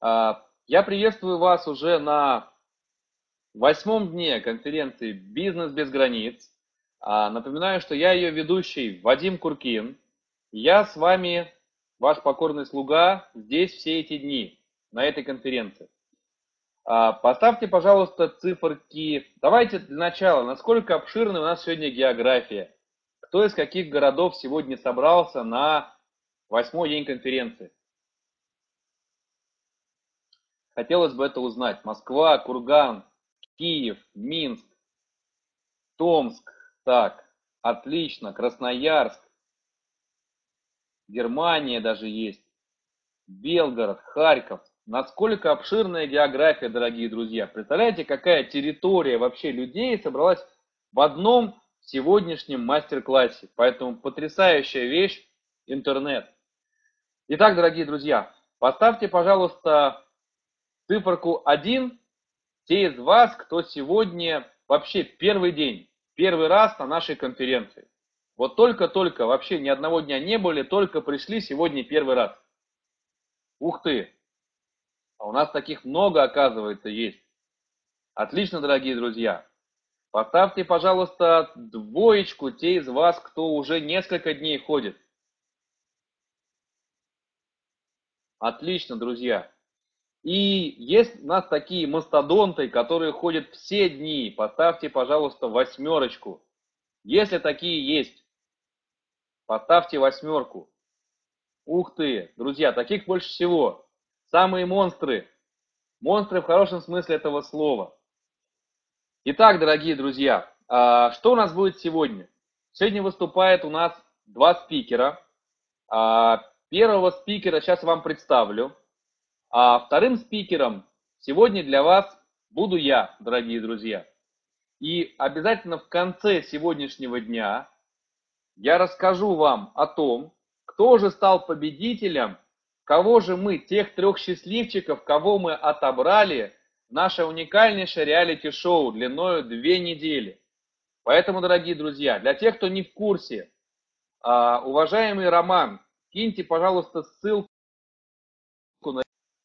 А, я приветствую вас уже на восьмом дне конференции «Бизнес без границ». А, напоминаю, что я ее ведущий Вадим Куркин. Я с вами, ваш покорный слуга, здесь все эти дни, на этой конференции. А, поставьте, пожалуйста, циферки. Давайте для начала, насколько обширна у нас сегодня география. Кто из каких городов сегодня собрался на восьмой день конференции? Хотелось бы это узнать. Москва, Курган, Киев, Минск, Томск. Так, отлично. Красноярск. Германия даже есть. Белгород, Харьков. Насколько обширная география, дорогие друзья. Представляете, какая территория вообще людей собралась в одном сегодняшнем мастер-классе. Поэтому потрясающая вещь – интернет. Итак, дорогие друзья, поставьте, пожалуйста, циферку 1 те из вас, кто сегодня вообще первый день, первый раз на нашей конференции. Вот только-только, вообще ни одного дня не были, только пришли сегодня первый раз. Ух ты! А у нас таких много, оказывается, есть. Отлично, дорогие друзья. Поставьте, пожалуйста, двоечку те из вас, кто уже несколько дней ходит. Отлично, друзья. И есть у нас такие мастодонты, которые ходят все дни. Поставьте, пожалуйста, восьмерочку. Если такие есть, поставьте восьмерку. Ух ты, друзья, таких больше всего. Самые монстры. Монстры в хорошем смысле этого слова. Итак, дорогие друзья, а, что у нас будет сегодня? Сегодня выступает у нас два спикера. А, первого спикера сейчас вам представлю. А вторым спикером сегодня для вас буду я, дорогие друзья. И обязательно в конце сегодняшнего дня я расскажу вам о том, кто же стал победителем, кого же мы, тех трех счастливчиков, кого мы отобрали, наше уникальнейшее реалити-шоу длиною две недели. Поэтому, дорогие друзья, для тех, кто не в курсе, а, уважаемый Роман, киньте, пожалуйста, ссылку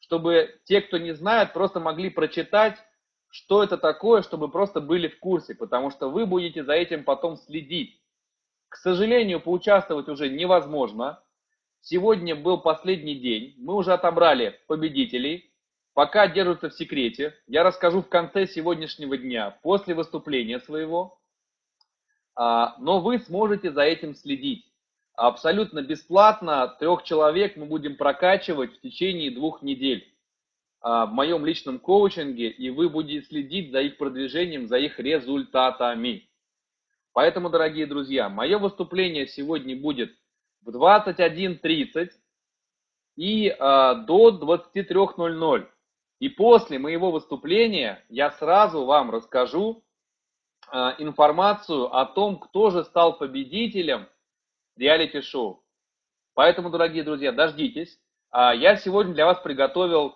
чтобы те, кто не знает, просто могли прочитать, что это такое, чтобы просто были в курсе, потому что вы будете за этим потом следить. К сожалению, поучаствовать уже невозможно. Сегодня был последний день, мы уже отобрали победителей, пока держатся в секрете. Я расскажу в конце сегодняшнего дня, после выступления своего. А, но вы сможете за этим следить абсолютно бесплатно трех человек мы будем прокачивать в течение двух недель а, в моем личном коучинге, и вы будете следить за их продвижением, за их результатами. Поэтому, дорогие друзья, мое выступление сегодня будет в 21.30 и а, до 23.00. И после моего выступления я сразу вам расскажу а, информацию о том, кто же стал победителем реалити-шоу. Поэтому, дорогие друзья, дождитесь. А я сегодня для вас приготовил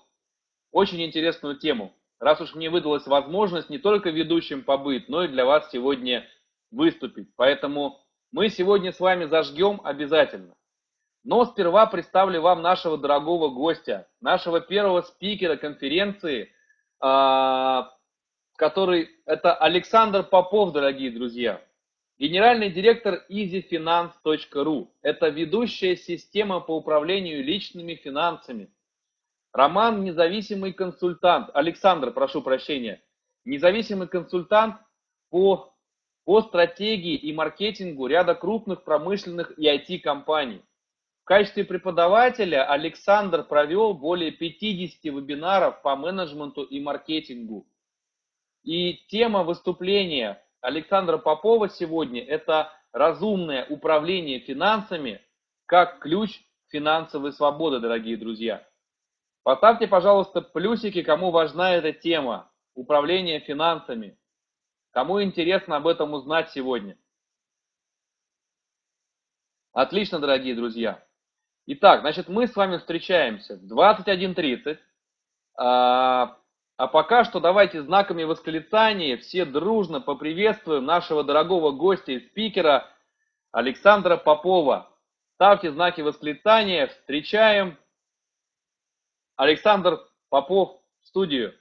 очень интересную тему. Раз уж мне выдалась возможность не только ведущим побыть, но и для вас сегодня выступить. Поэтому мы сегодня с вами зажгем обязательно. Но сперва представлю вам нашего дорогого гостя, нашего первого спикера конференции, а, который это Александр Попов, дорогие друзья. Генеральный директор easyfinance.ru – это ведущая система по управлению личными финансами. Роман – независимый консультант. Александр, прошу прощения. Независимый консультант по, по стратегии и маркетингу ряда крупных промышленных и IT-компаний. В качестве преподавателя Александр провел более 50 вебинаров по менеджменту и маркетингу. И тема выступления Александра Попова сегодня – это разумное управление финансами как ключ финансовой свободы, дорогие друзья. Поставьте, пожалуйста, плюсики, кому важна эта тема – управление финансами. Кому интересно об этом узнать сегодня. Отлично, дорогие друзья. Итак, значит, мы с вами встречаемся в 21.30. А пока что давайте знаками восклицания все дружно поприветствуем нашего дорогого гостя и спикера Александра Попова. Ставьте знаки восклицания, встречаем. Александр, Попов, в студию.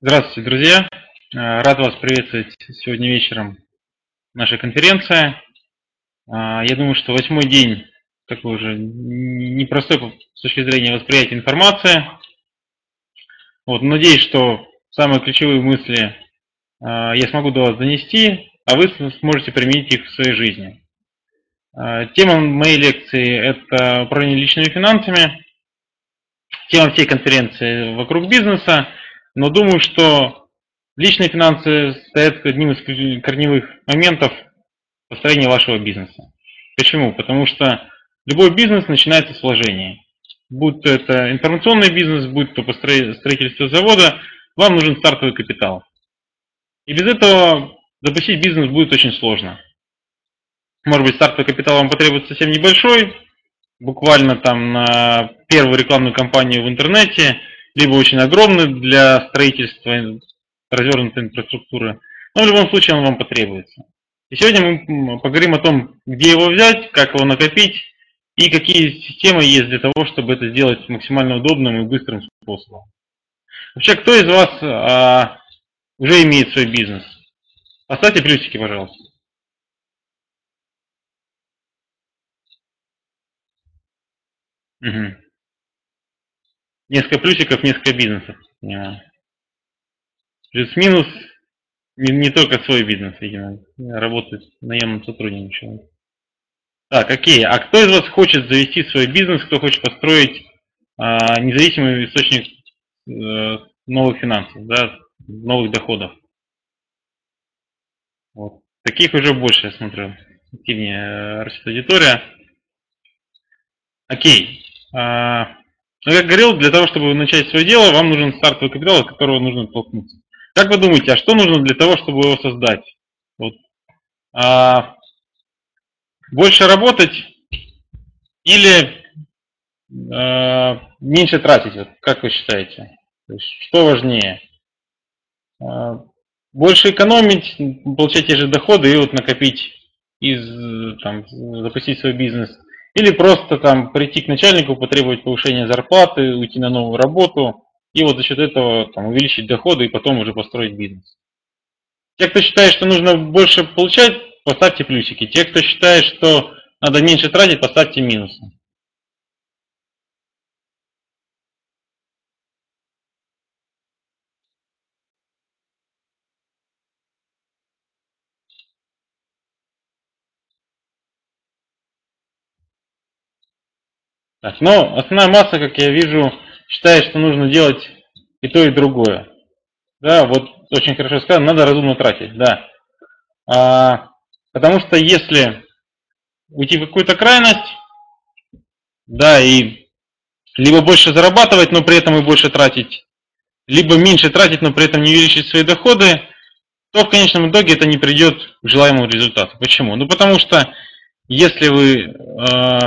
Здравствуйте, друзья! Э, рад вас приветствовать сегодня вечером нашей конференции. Э, я думаю, что восьмой день такой уже непростой с точки зрения восприятия информации. Вот, надеюсь, что самые ключевые мысли э, я смогу до вас донести, а вы сможете применить их в своей жизни. Тема моей лекции – это управление личными финансами. Тема всей конференции вокруг бизнеса – но думаю, что личные финансы стоят одним из корневых моментов построения вашего бизнеса. Почему? Потому что любой бизнес начинается с вложений. Будь то это информационный бизнес, будь то строительство завода, вам нужен стартовый капитал. И без этого запустить бизнес будет очень сложно. Может быть, стартовый капитал вам потребуется совсем небольшой, буквально там на первую рекламную кампанию в интернете – либо очень огромный для строительства развернутой инфраструктуры, но в любом случае он вам потребуется. И сегодня мы поговорим о том, где его взять, как его накопить и какие системы есть для того, чтобы это сделать максимально удобным и быстрым способом. Вообще, кто из вас а, уже имеет свой бизнес? Поставьте плюсики, пожалуйста. Угу. Несколько плюсиков, несколько бизнесов. Плюс-минус не, не только свой бизнес, видимо, работает наемным сотрудником. Так, окей. А кто из вас хочет завести свой бизнес, кто хочет построить а, независимый источник а, новых финансов, да, новых доходов? Вот. Таких уже больше, я смотрю, активнее э, растет аудитория. Окей. А, но, как говорил, для того, чтобы начать свое дело, вам нужен стартовый капитал, от которого нужно толкнуться. Как вы думаете, а что нужно для того, чтобы его создать? Вот. А, больше работать или а, меньше тратить? Вот, как вы считаете? То есть, что важнее? А, больше экономить, получать те же доходы и вот накопить из, там, запустить свой бизнес – или просто там прийти к начальнику, потребовать повышения зарплаты, уйти на новую работу, и вот за счет этого там, увеличить доходы и потом уже построить бизнес. Те, кто считает, что нужно больше получать, поставьте плюсики. Те, кто считает, что надо меньше тратить, поставьте минусы. Так, но основная масса, как я вижу, считает, что нужно делать и то, и другое. Да, вот очень хорошо сказано, надо разумно тратить, да. А, потому что если уйти в какую-то крайность, да, и либо больше зарабатывать, но при этом и больше тратить, либо меньше тратить, но при этом не увеличить свои доходы, то в конечном итоге это не придет к желаемому результату. Почему? Ну потому что если вы э,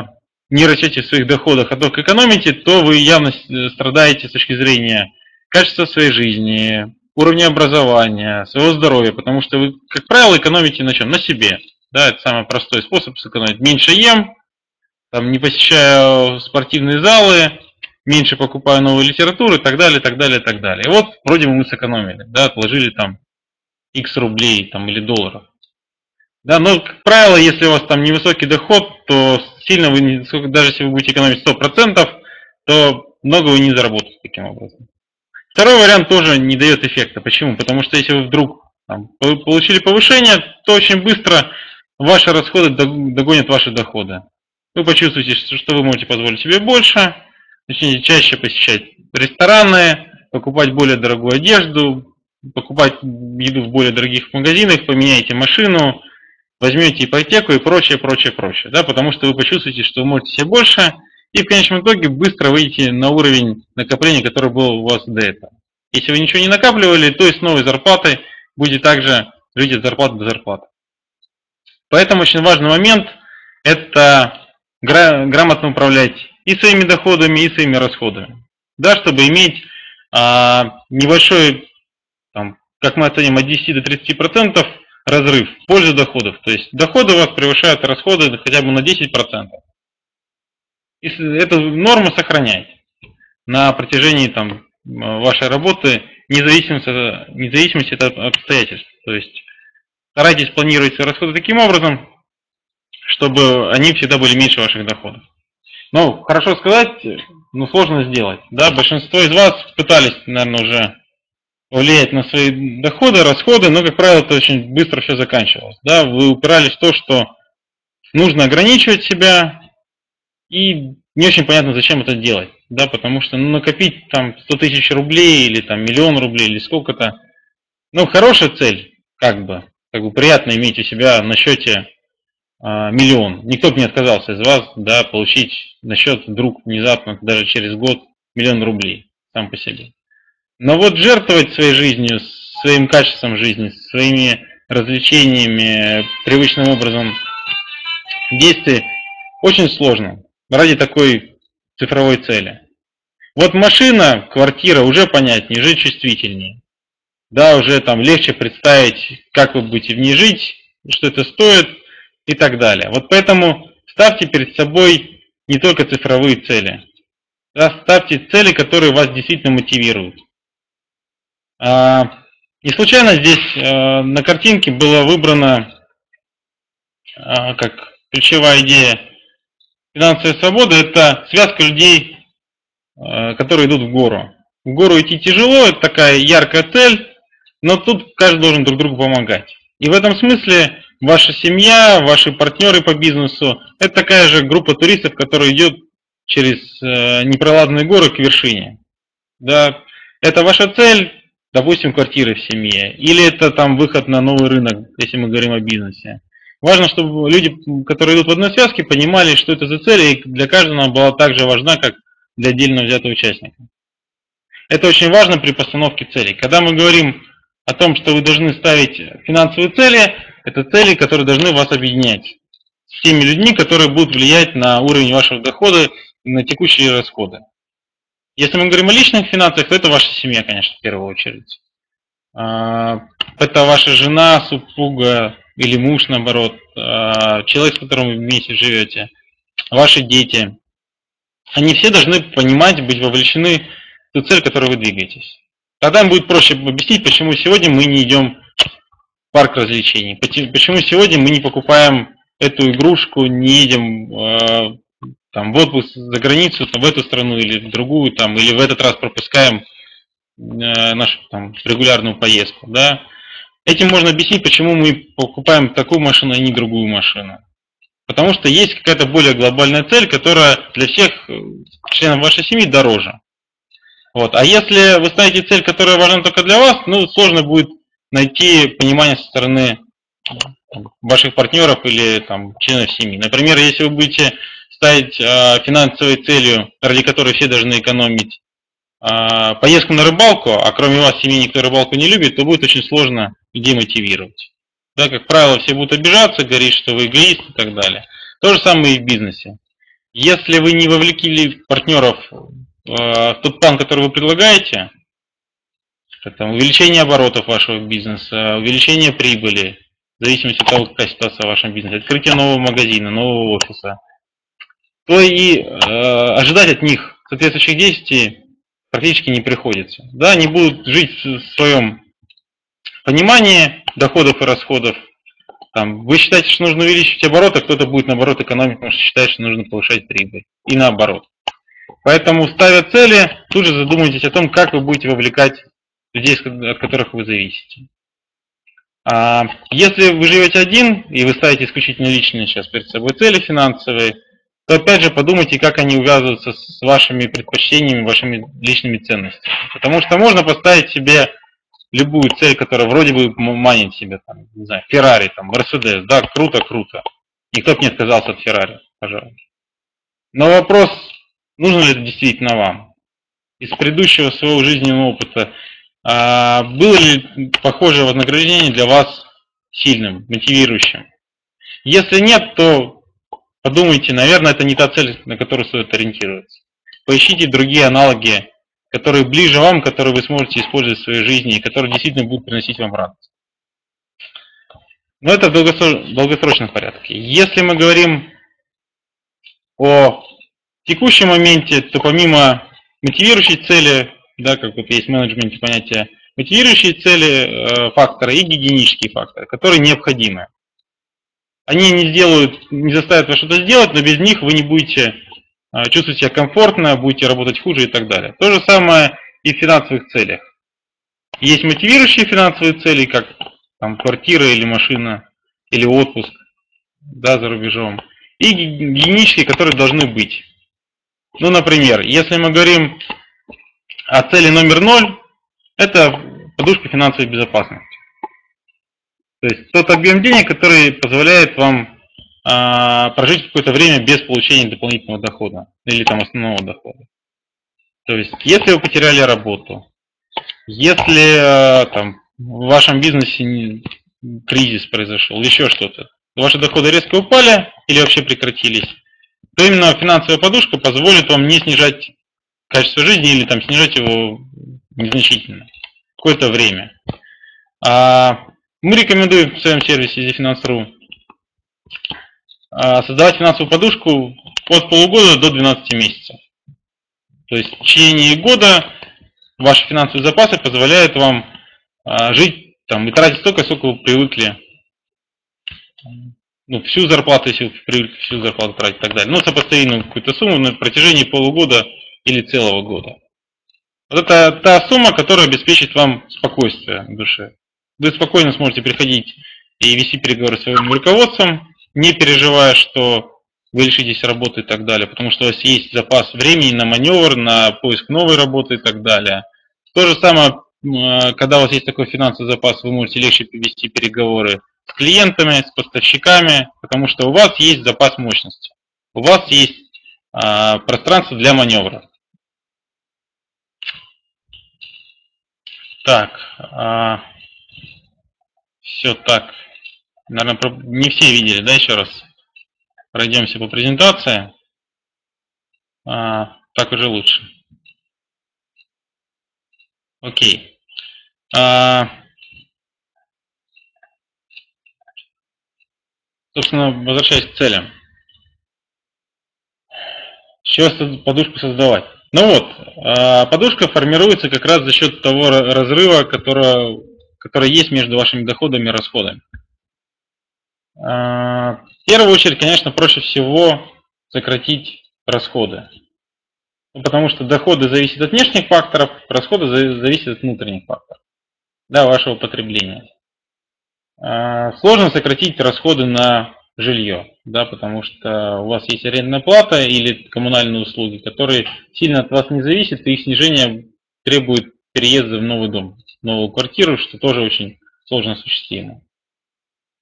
не растете в своих доходах, а только экономите, то вы явно страдаете с точки зрения качества своей жизни, уровня образования, своего здоровья, потому что вы, как правило, экономите на чем? На себе. Да, это самый простой способ сэкономить. Меньше ем, там, не посещаю спортивные залы, меньше покупаю новую литературу и так далее, так далее, так далее. И вот вроде бы мы сэкономили, да, отложили там x рублей там, или долларов. Да, но, как правило, если у вас там невысокий доход, то сильно вы, даже если вы будете экономить 100%, то много вы не заработаете таким образом. Второй вариант тоже не дает эффекта. Почему? Потому что если вы вдруг там, получили повышение, то очень быстро ваши расходы догонят ваши доходы. Вы почувствуете, что вы можете позволить себе больше, начнете чаще посещать рестораны, покупать более дорогую одежду, покупать еду в более дорогих магазинах, поменяете машину, возьмете ипотеку и прочее, прочее, прочее. Да, потому что вы почувствуете, что вы можете себе больше, и в конечном итоге быстро выйдете на уровень накопления, который был у вас до этого. Если вы ничего не накапливали, то и с новой зарплатой будете также жить от зарплаты до зарплаты. Поэтому очень важный момент – это грамотно управлять и своими доходами, и своими расходами. Да, чтобы иметь а, небольшой там, как мы оценим, от 10 до 30 процентов разрыв в пользу доходов. То есть доходы у вас превышают расходы хотя бы на 10 процентов. Если эту норму сохраняйте на протяжении там, вашей работы, независимо, независимости от обстоятельств. То есть старайтесь планировать свои расходы таким образом, чтобы они всегда были меньше ваших доходов. Ну, хорошо сказать, но сложно сделать. Да, большинство из вас пытались, наверное, уже влиять на свои доходы, расходы, но, как правило, это очень быстро все заканчивалось. Да, вы упирались в то, что нужно ограничивать себя, и не очень понятно, зачем это делать. Да, потому что ну, накопить там 100 тысяч рублей или там миллион рублей или сколько-то, ну, хорошая цель, как бы, как бы приятно иметь у себя на счете а, миллион. Никто бы не отказался из вас, да, получить на счет вдруг внезапно, даже через год, миллион рублей сам по себе. Но вот жертвовать своей жизнью, своим качеством жизни, своими развлечениями, привычным образом действий очень сложно ради такой цифровой цели. Вот машина, квартира уже понятнее, жить чувствительнее. Да, уже там легче представить, как вы будете в ней жить, что это стоит и так далее. Вот поэтому ставьте перед собой не только цифровые цели. Да, ставьте цели, которые вас действительно мотивируют. А, не случайно здесь а, на картинке была выбрана а, как ключевая идея финансовой свободы – это связка людей, которые идут в гору. В гору идти тяжело, это такая яркая цель, но тут каждый должен друг другу помогать. И в этом смысле ваша семья, ваши партнеры по бизнесу – это такая же группа туристов, которая идет через непролазные горы к вершине. Да, это ваша цель, допустим, квартиры в семье, или это там выход на новый рынок, если мы говорим о бизнесе. Важно, чтобы люди, которые идут в одной связке, понимали, что это за цель, и для каждого она была так же важна, как для отдельно взятого участника. Это очень важно при постановке целей. Когда мы говорим о том, что вы должны ставить финансовые цели, это цели, которые должны вас объединять с теми людьми, которые будут влиять на уровень вашего дохода и на текущие расходы. Если мы говорим о личных финансах, то это ваша семья, конечно, в первую очередь. А, это ваша жена, супруга или муж, наоборот, а, человек, с которым вы вместе живете, ваши дети. Они все должны понимать, быть вовлечены в ту цель, к которой вы двигаетесь. Тогда им будет проще объяснить, почему сегодня мы не идем в парк развлечений, почему сегодня мы не покупаем эту игрушку, не едем а, там, в отпуск за границу, там, в эту страну или в другую, там, или в этот раз пропускаем э, нашу там, регулярную поездку. Да? Этим можно объяснить, почему мы покупаем такую машину, а не другую машину. Потому что есть какая-то более глобальная цель, которая для всех э, членов вашей семьи дороже. Вот. А если вы ставите цель, которая важна только для вас, ну, сложно будет найти понимание со стороны ваших партнеров или там, членов семьи. Например, если вы будете ставить э, финансовой целью, ради которой все должны экономить, э, поездку на рыбалку, а кроме вас в семье никто рыбалку не любит, то будет очень сложно людей мотивировать. Да, как правило, все будут обижаться, говорить, что вы эгоист и так далее. То же самое и в бизнесе. Если вы не вовлекли партнеров э, в тот план, который вы предлагаете, это увеличение оборотов вашего бизнеса, увеличение прибыли, в зависимости от того, какая ситуация в вашем бизнесе, открытие нового магазина, нового офиса, то и э, ожидать от них соответствующих действий практически не приходится. Да, они будут жить в своем понимании доходов и расходов. Там, вы считаете, что нужно увеличить обороты, кто-то будет наоборот экономить, потому что считает, что нужно повышать прибыль. И наоборот. Поэтому, ставя цели, тут же задумайтесь о том, как вы будете вовлекать людей, от которых вы зависите. А если вы живете один, и вы ставите исключительно личные сейчас перед собой цели финансовые, то опять же подумайте, как они увязываются с вашими предпочтениями, вашими личными ценностями. Потому что можно поставить себе любую цель, которая вроде бы манит себе, там, не знаю, Феррари, там, Мерседес, да, круто, круто. Никто бы не отказался от Феррари, пожалуйста. Но вопрос, нужно ли это действительно вам? Из предыдущего своего жизненного опыта, а, было ли похожее вознаграждение для вас сильным, мотивирующим? Если нет, то подумайте, наверное, это не та цель, на которую стоит ориентироваться. Поищите другие аналоги которые ближе вам, которые вы сможете использовать в своей жизни и которые действительно будут приносить вам радость. Но это в долгосрочном порядке. Если мы говорим о текущем моменте, то помимо мотивирующей цели, да, как вот есть в менеджменте понятие мотивирующие цели э, факторы и гигиенические факторы, которые необходимы. Они не сделают, не заставят вас что-то сделать, но без них вы не будете э, чувствовать себя комфортно, будете работать хуже и так далее. То же самое и в финансовых целях. Есть мотивирующие финансовые цели, как там, квартира или машина, или отпуск да, за рубежом. И гигиенические, которые должны быть. Ну, например, если мы говорим о цели номер ноль, это подушка финансовой безопасности. То есть тот объем денег, который позволяет вам а, прожить какое-то время без получения дополнительного дохода или там основного дохода. То есть если вы потеряли работу, если а, там, в вашем бизнесе кризис произошел, еще что-то, ваши доходы резко упали или вообще прекратились, то именно финансовая подушка позволит вам не снижать качество жизни или там снижать его незначительно какое-то время. А, мы рекомендуем в своем сервисе ZFinance.ru а, создавать финансовую подушку от полугода до 12 месяцев. То есть в течение года ваши финансовые запасы позволяют вам а, жить там, и тратить столько, сколько вы привыкли. Ну, всю зарплату, если вы привыкли всю зарплату тратить и так далее. Ну, сопоставимую какую-то сумму на протяжении полугода или целого года. Вот это та сумма, которая обеспечит вам спокойствие в душе. Вы спокойно сможете приходить и вести переговоры с своим руководством, не переживая, что вы лишитесь работы и так далее, потому что у вас есть запас времени на маневр, на поиск новой работы и так далее. То же самое, когда у вас есть такой финансовый запас, вы можете легче вести переговоры с клиентами, с поставщиками, потому что у вас есть запас мощности, у вас есть а, пространство для маневра. Так, а, все так. Наверное, не все видели, да, еще раз. Пройдемся по презентации. А, так уже лучше. Окей. А, собственно, возвращаясь к целям. С чего подушку создавать? Ну вот, а, подушка формируется как раз за счет того разрыва, который, который есть между вашими доходами и расходами. А, в первую очередь, конечно, проще всего сократить расходы. Ну, потому что доходы зависят от внешних факторов, расходы зависят от внутренних факторов, да, вашего потребления. А, сложно сократить расходы на жилье, да, потому что у вас есть арендная плата или коммунальные услуги, которые сильно от вас не зависят, и их снижение требует переезда в новый дом, новую квартиру, что тоже очень сложно осуществимо.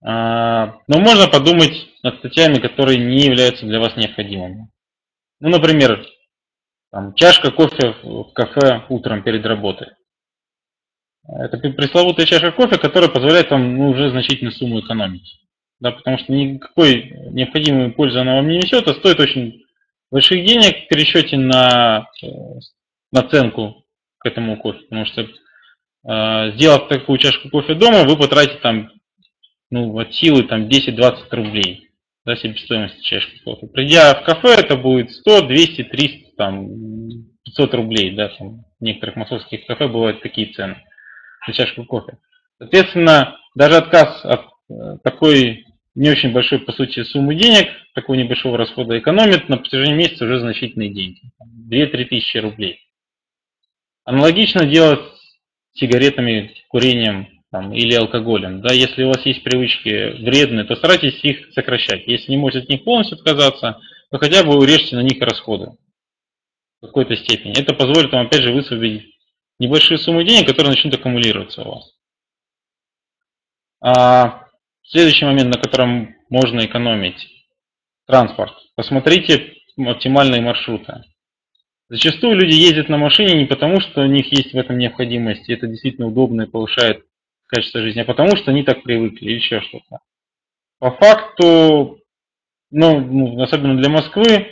А, но можно подумать над статьями, которые не являются для вас необходимыми. Ну, например, там, чашка кофе в кафе утром перед работой. Это пресловутая чашка кофе, которая позволяет вам ну, уже значительную сумму экономить да, потому что никакой необходимой пользы она вам не несет, а стоит очень больших денег в пересчете на э, наценку к этому кофе, потому что сделав такую чашку кофе дома, вы потратите там ну, от силы там 10-20 рублей да, себестоимости чашки кофе. Придя в кафе, это будет 100, 200, 300, там, 500 рублей. Да, там, в некоторых московских кафе бывают такие цены за чашку кофе. Соответственно, даже отказ от э, такой не очень большой, по сути, суммы денег, такого небольшого расхода экономит на протяжении месяца уже значительные деньги. 2-3 тысячи рублей. Аналогично делать сигаретами, курением там, или алкоголем. Да, если у вас есть привычки вредные, то старайтесь их сокращать. Если не можете от них полностью отказаться, то хотя бы урежьте на них расходы в какой-то степени. Это позволит вам, опять же, высвободить небольшие суммы денег, которые начнут аккумулироваться у вас. А Следующий момент, на котором можно экономить. Транспорт. Посмотрите оптимальные маршруты. Зачастую люди ездят на машине не потому, что у них есть в этом необходимость, и это действительно удобно и повышает качество жизни, а потому что они так привыкли или еще что-то. По факту, ну, ну особенно для Москвы,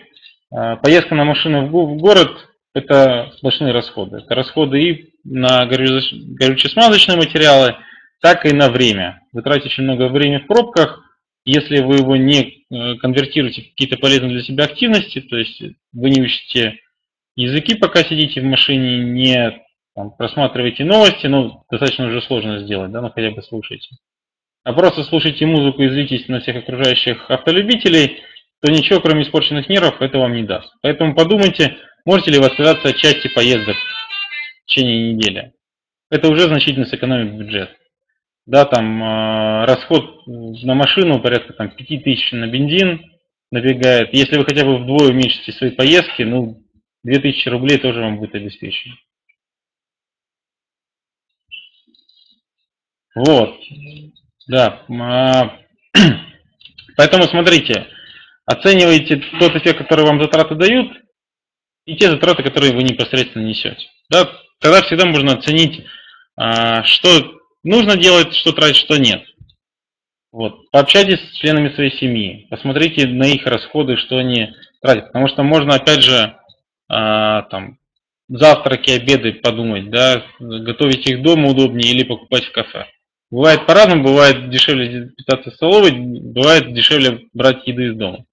а, поездка на машине в город это сплошные расходы. Это расходы и на горюче-смазочные материалы, так и на время. Вы тратите очень много времени в пробках, если вы его не э, конвертируете в какие-то полезные для себя активности, то есть вы не учите языки, пока сидите в машине, не там, просматриваете новости, ну, достаточно уже сложно сделать, да, но хотя бы слушайте. А просто слушайте музыку и злитесь на всех окружающих автолюбителей, то ничего, кроме испорченных нервов, это вам не даст. Поэтому подумайте, можете ли вы отказаться от части поездок в течение недели. Это уже значительно сэкономит бюджет. Да, там э, расход на машину порядка там, 5000 на бензин набегает. Если вы хотя бы вдвое уменьшите свои поездки, ну, 2000 рублей тоже вам будет обеспечено. Вот. Да. А, поэтому смотрите, оценивайте тот эффект, который вам затраты дают, и те затраты, которые вы непосредственно несете. Да, тогда всегда можно оценить, а, что нужно делать, что тратить, что нет. Вот. Пообщайтесь с членами своей семьи, посмотрите на их расходы, что они тратят. Потому что можно, опять же, а, там, завтраки, обеды подумать, да, готовить их дома удобнее или покупать в кафе. Бывает по-разному, бывает дешевле питаться в столовой, бывает дешевле брать еду из дома.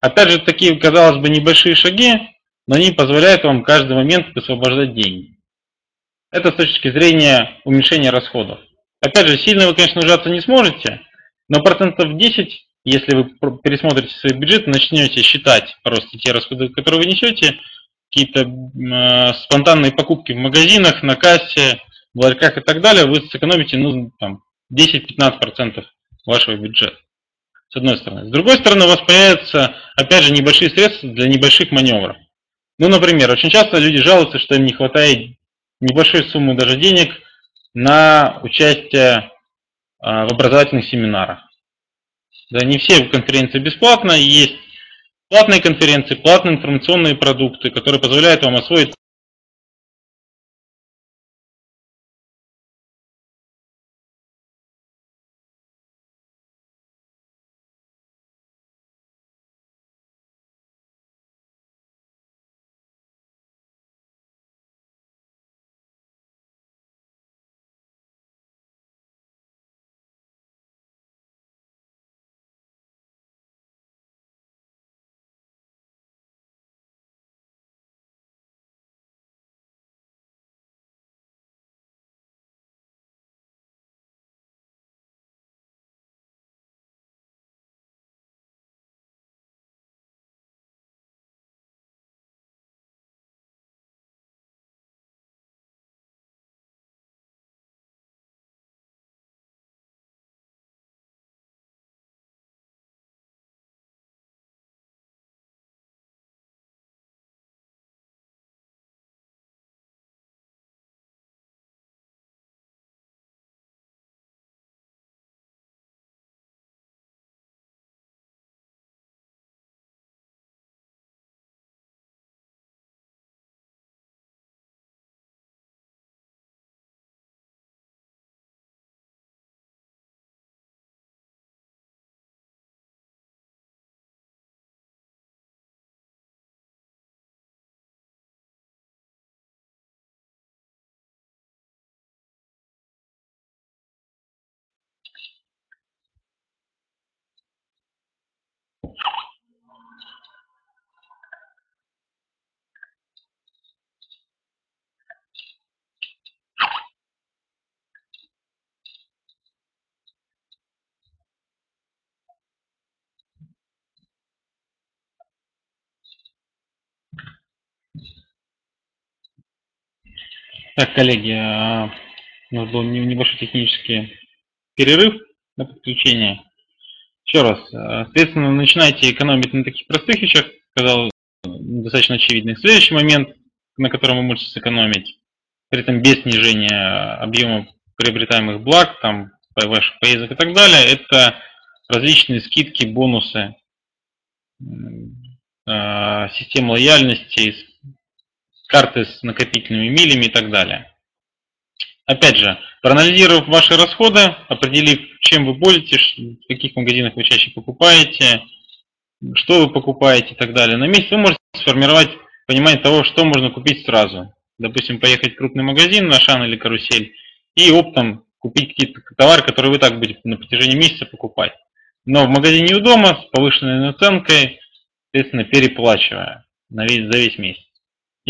Опять же, такие, казалось бы, небольшие шаги, но они позволяют вам каждый момент освобождать деньги. Это с точки зрения уменьшения расходов. Опять же, сильно вы, конечно, ужаться не сможете, но процентов 10, если вы пересмотрите свой бюджет, начнете считать просто те расходы, которые вы несете, какие-то э, спонтанные покупки в магазинах, на кассе, в ларьках и так далее, вы сэкономите ну, там, 10-15% вашего бюджета. С одной стороны. С другой стороны, у вас появятся, опять же, небольшие средства для небольших маневров. Ну, например, очень часто люди жалуются, что им не хватает небольшой суммы даже денег на участие а, в образовательных семинарах. Да, не все конференции бесплатно, есть платные конференции, платные информационные продукты, которые позволяют вам освоить Так, коллеги, а, у нас был небольшой технический перерыв на подключение. Еще раз, а, соответственно, начинайте экономить на таких простых вещах, сказал, достаточно очевидный. Следующий момент, на котором вы можете сэкономить, при этом без снижения объема приобретаемых благ, там, ваших поездок и так далее, это различные скидки, бонусы, а, система лояльности, карты с накопительными милями и так далее. Опять же, проанализировав ваши расходы, определив, чем вы пользуетесь, в каких магазинах вы чаще покупаете, что вы покупаете и так далее, на месяц вы можете сформировать понимание того, что можно купить сразу. Допустим, поехать в крупный магазин на Шан или Карусель и оптом купить какие-то товары, которые вы так будете на протяжении месяца покупать. Но в магазине у дома с повышенной наценкой, соответственно, переплачивая на весь, за весь месяц.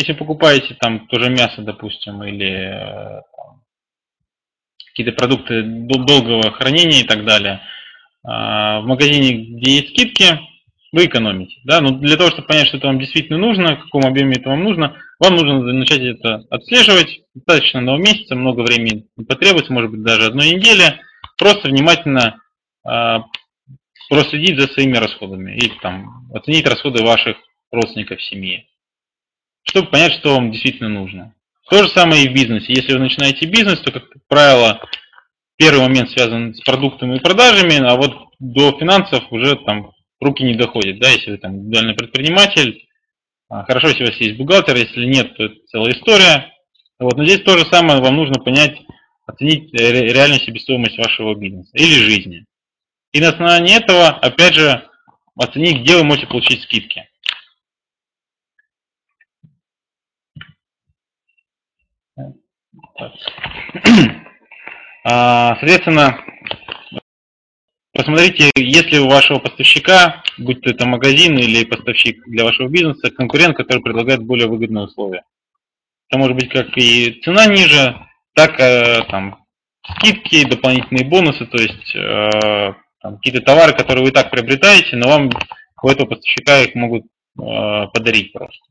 Если покупаете там тоже мясо, допустим, или э, какие-то продукты долгого хранения и так далее, а, в магазине, где есть скидки, вы экономите. Да? Но для того, чтобы понять, что это вам действительно нужно, в каком объеме это вам нужно, вам нужно начать это отслеживать. Достаточно одного месяца, много времени потребуется, может быть даже одной недели. Просто внимательно э, проследить за своими расходами и там, оценить расходы ваших родственников в семье, чтобы понять, что вам действительно нужно. То же самое и в бизнесе. Если вы начинаете бизнес, то, как правило, первый момент связан с продуктами и продажами, а вот до финансов уже там руки не доходят, да, если вы там индивидуальный предприниматель, а, хорошо, если у вас есть бухгалтер, если нет, то это целая история. Вот, но здесь то же самое, вам нужно понять, оценить реальную себестоимость вашего бизнеса или жизни. И на основании этого, опять же, оценить, где вы можете получить скидки. А, соответственно, Посмотрите, если у вашего поставщика, будь то это магазин или поставщик для вашего бизнеса, конкурент, который предлагает более выгодные условия. Это может быть как и цена ниже, так э, там, скидки, дополнительные бонусы, то есть э, какие-то товары, которые вы и так приобретаете, но вам у этого поставщика их могут э, подарить просто.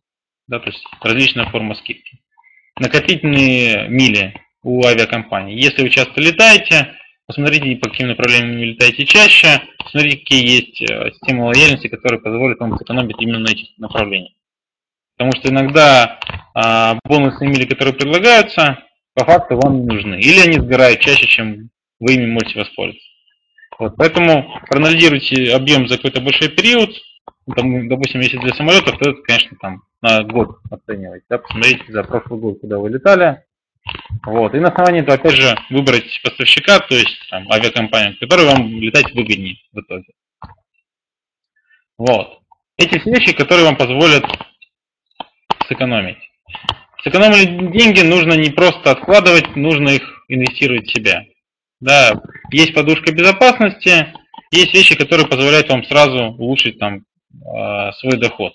Да, то есть различная форма скидки. Накопительные мили у авиакомпаний. Если вы часто летаете, Посмотрите, по каким направлениям вы летаете чаще. Посмотрите, какие есть э, системы лояльности, которые позволят вам сэкономить именно на этих направлениях. Потому что иногда а, бонусные мили, которые предлагаются, по факту вам не нужны. Или они сгорают чаще, чем вы ими можете воспользоваться. Вот, поэтому проанализируйте объем за какой-то большой период. Там, допустим, если для самолетов, то это, конечно, там на год оценивать. Да, посмотрите за прошлый год, куда вы летали, вот. И на основании этого, опять же, выбрать поставщика, то есть там, авиакомпанию, который вам летать выгоднее в итоге. Вот. Эти все вещи, которые вам позволят сэкономить. Сэкономили деньги нужно не просто откладывать, нужно их инвестировать в себя. Да, есть подушка безопасности, есть вещи, которые позволяют вам сразу улучшить там свой доход.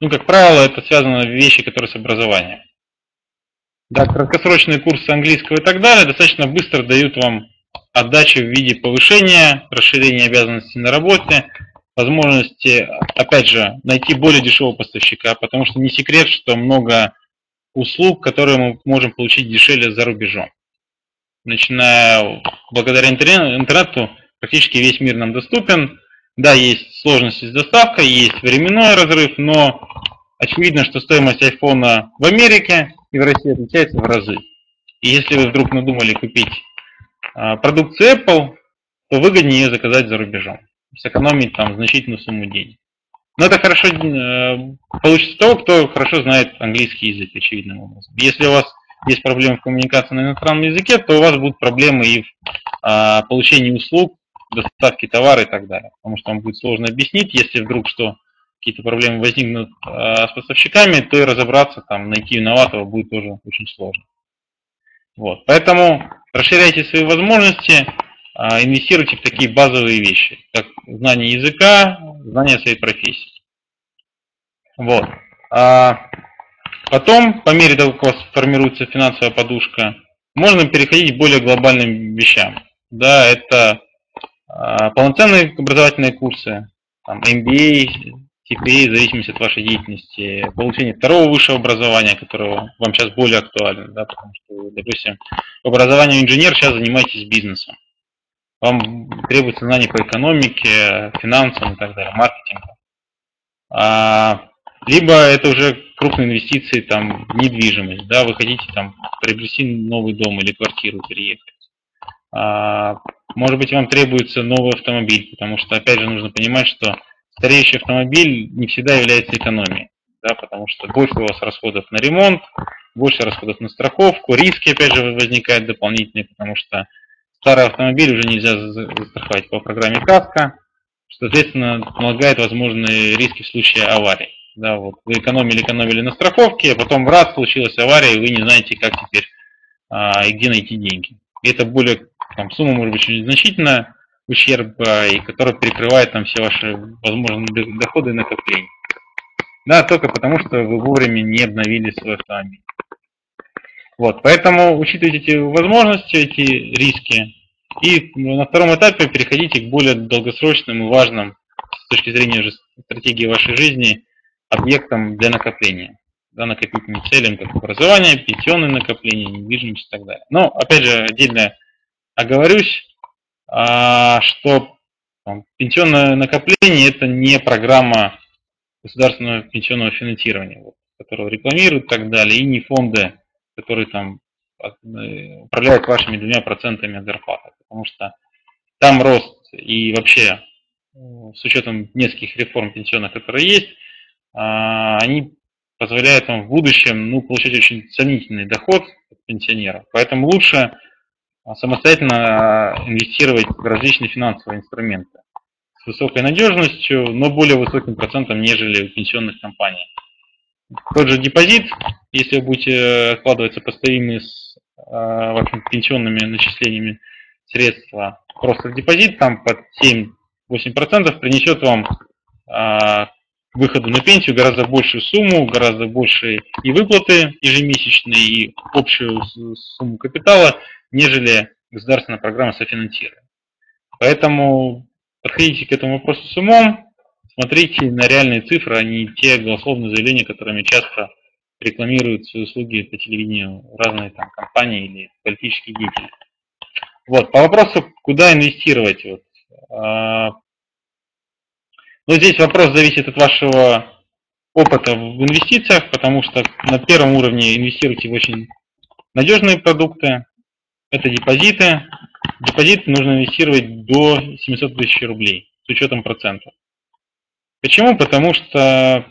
Ну, как правило, это связано вещи, которые с образованием да, краткосрочные курсы английского и так далее достаточно быстро дают вам отдачи в виде повышения, расширения обязанностей на работе, возможности, опять же, найти более дешевого поставщика, потому что не секрет, что много услуг, которые мы можем получить дешевле за рубежом. Начиная благодаря интернету, практически весь мир нам доступен. Да, есть сложности с доставкой, есть временной разрыв, но очевидно, что стоимость айфона в Америке и в России отличается в разы. И если вы вдруг надумали купить а, продукцию Apple, то выгоднее ее заказать за рубежом. Сэкономить там значительную сумму денег. Но это хорошо э, получится того, кто хорошо знает английский язык, очевидным образом. Если у вас есть проблемы в коммуникации на иностранном языке, то у вас будут проблемы и в а, получении услуг, доставке товара и так далее. Потому что вам будет сложно объяснить, если вдруг что какие-то проблемы возникнут э, с поставщиками, то и разобраться, там, найти виноватого будет тоже очень сложно. Вот. Поэтому расширяйте свои возможности, э, инвестируйте в такие базовые вещи, как знание языка, знание своей профессии. Вот. А потом, по мере того, как у вас формируется финансовая подушка, можно переходить к более глобальным вещам. Да, это полноценные образовательные курсы, там, MBA, теперь в зависимости от вашей деятельности, получение второго высшего образования, которое вам сейчас более актуально, да, потому что, допустим, в образовании инженер сейчас занимаетесь бизнесом. Вам требуется знания по экономике, финансам и так далее, маркетингу. А, либо это уже крупные инвестиции, там, недвижимость, да, вы хотите там приобрести новый дом или квартиру переехать. А, может быть, вам требуется новый автомобиль, потому что, опять же, нужно понимать, что стареющий автомобиль не всегда является экономией, да, потому что больше у вас расходов на ремонт, больше расходов на страховку, риски, опять же, возникают дополнительные, потому что старый автомобиль уже нельзя застраховать по программе КАСКО, что, соответственно, помогает возможные риски в случае аварии. Да, вот вы экономили, экономили на страховке, а потом раз случилась авария, и вы не знаете, как теперь а, и где найти деньги. И это более, там, сумма может быть очень значительная, ущерб, и которая перекрывает там все ваши возможные доходы и накопления. Да, только потому, что вы вовремя не обновили свой автомобиль. Вот, поэтому учитывайте эти возможности, эти риски, и на втором этапе переходите к более долгосрочным и важным с точки зрения уже стратегии вашей жизни объектам для накопления, да, накопительным целям, как образование, пенсионные накопления, недвижимость и так далее. Но, опять же, отдельно оговорюсь, а, что пенсионное накопление это не программа государственного пенсионного финансирования, вот, которого рекламируют и так далее, и не фонды, которые там э, управляют вашими двумя процентами от зарплаты, потому что там рост и вообще э, с учетом нескольких реформ пенсионных, которые есть, а, они позволяют вам в будущем ну, получать очень сомнительный доход от пенсионеров. Поэтому лучше самостоятельно инвестировать в различные финансовые инструменты с высокой надежностью, но более высоким процентом, нежели у пенсионных компаний. Тот же депозит, если вы будете откладывать сопоставимые с э, вашими пенсионными начислениями средства просто в депозит, там под 7-8% принесет вам э, выходу на пенсию гораздо большую сумму, гораздо больше и выплаты ежемесячные, и общую сумму капитала, нежели государственная программа софинансирования. Поэтому подходите к этому вопросу с умом, смотрите на реальные цифры, а не те голословные заявления, которыми часто рекламируют свои услуги по телевидению разные там компании или политические деятели. Вот, по вопросу, куда инвестировать. Вот, а, ну, здесь вопрос зависит от вашего опыта в инвестициях, потому что на первом уровне инвестируйте в очень надежные продукты. Это депозиты. Депозиты нужно инвестировать до 700 тысяч рублей с учетом процентов. Почему? Потому что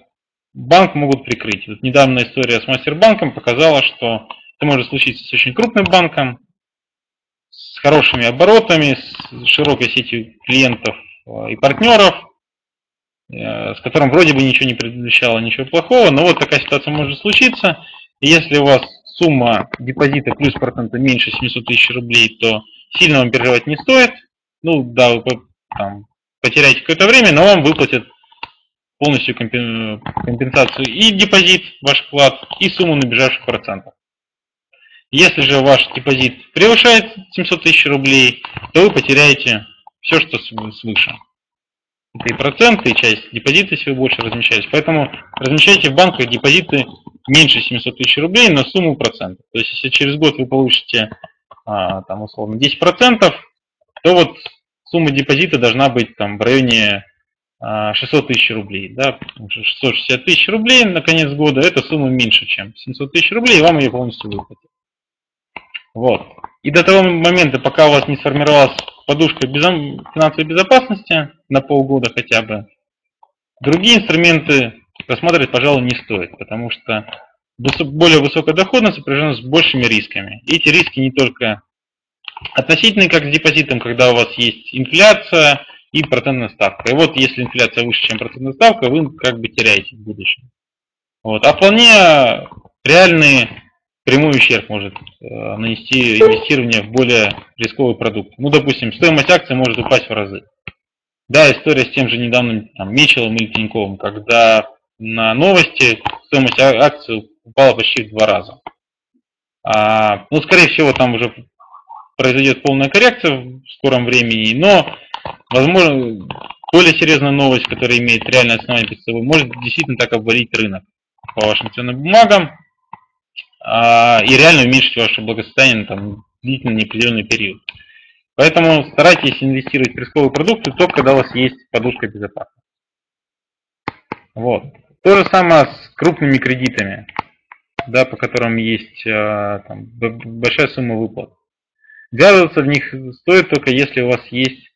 банк могут прикрыть. Вот недавняя история с Мастербанком показала, что это может случиться с очень крупным банком, с хорошими оборотами, с широкой сетью клиентов э, и партнеров, э, с которым вроде бы ничего не предвещало, ничего плохого, но вот такая ситуация может случиться. И если у вас сумма депозита плюс процента меньше 700 тысяч рублей, то сильно вам переживать не стоит. Ну да, вы там, потеряете какое-то время, но вам выплатят полностью компенсацию и депозит, ваш вклад, и сумму набежавших процентов. Если же ваш депозит превышает 700 тысяч рублей, то вы потеряете все, что свыше. Это и проценты, и часть депозита, если вы больше размещаете. Поэтому размещайте в банках депозиты меньше 700 тысяч рублей на сумму процентов. То есть, если через год вы получите, а, там, условно, 10%, то вот сумма депозита должна быть там, в районе 600 тысяч рублей. Да, 660 тысяч рублей на конец года, эта сумма меньше, чем 700 тысяч рублей, и вам ее полностью выплатят. Вот. И до того момента, пока у вас не сформировалась подушка финансовой безопасности на полгода хотя бы, другие инструменты рассматривать, пожалуй, не стоит, потому что более высокая доходность сопряжена с большими рисками. И эти риски не только относительные, как с депозитом, когда у вас есть инфляция, и процентная ставка. И вот если инфляция выше, чем процентная ставка, вы как бы теряете в будущем. Вот. А вполне реальный прямой ущерб может э, нанести инвестирование в более рисковый продукт. Ну, допустим, стоимость акций может упасть в разы. Да, история с тем же недавним там, Мечелом или Тиньковым, когда на новости стоимость а, акций упала почти в два раза. А, ну, скорее всего, там уже произойдет полная коррекция в скором времени, но возможно, более серьезная новость, которая имеет реальное основание перед собой, может действительно так обвалить рынок по вашим ценным бумагам и реально уменьшить ваше благосостояние там, длительный неопределенный период. Поэтому старайтесь инвестировать в рисковые продукты только когда у вас есть подушка безопасности. Вот. То же самое с крупными кредитами, да, по которым есть а, там, большая сумма выплат. Ввязываться в них стоит только если у вас есть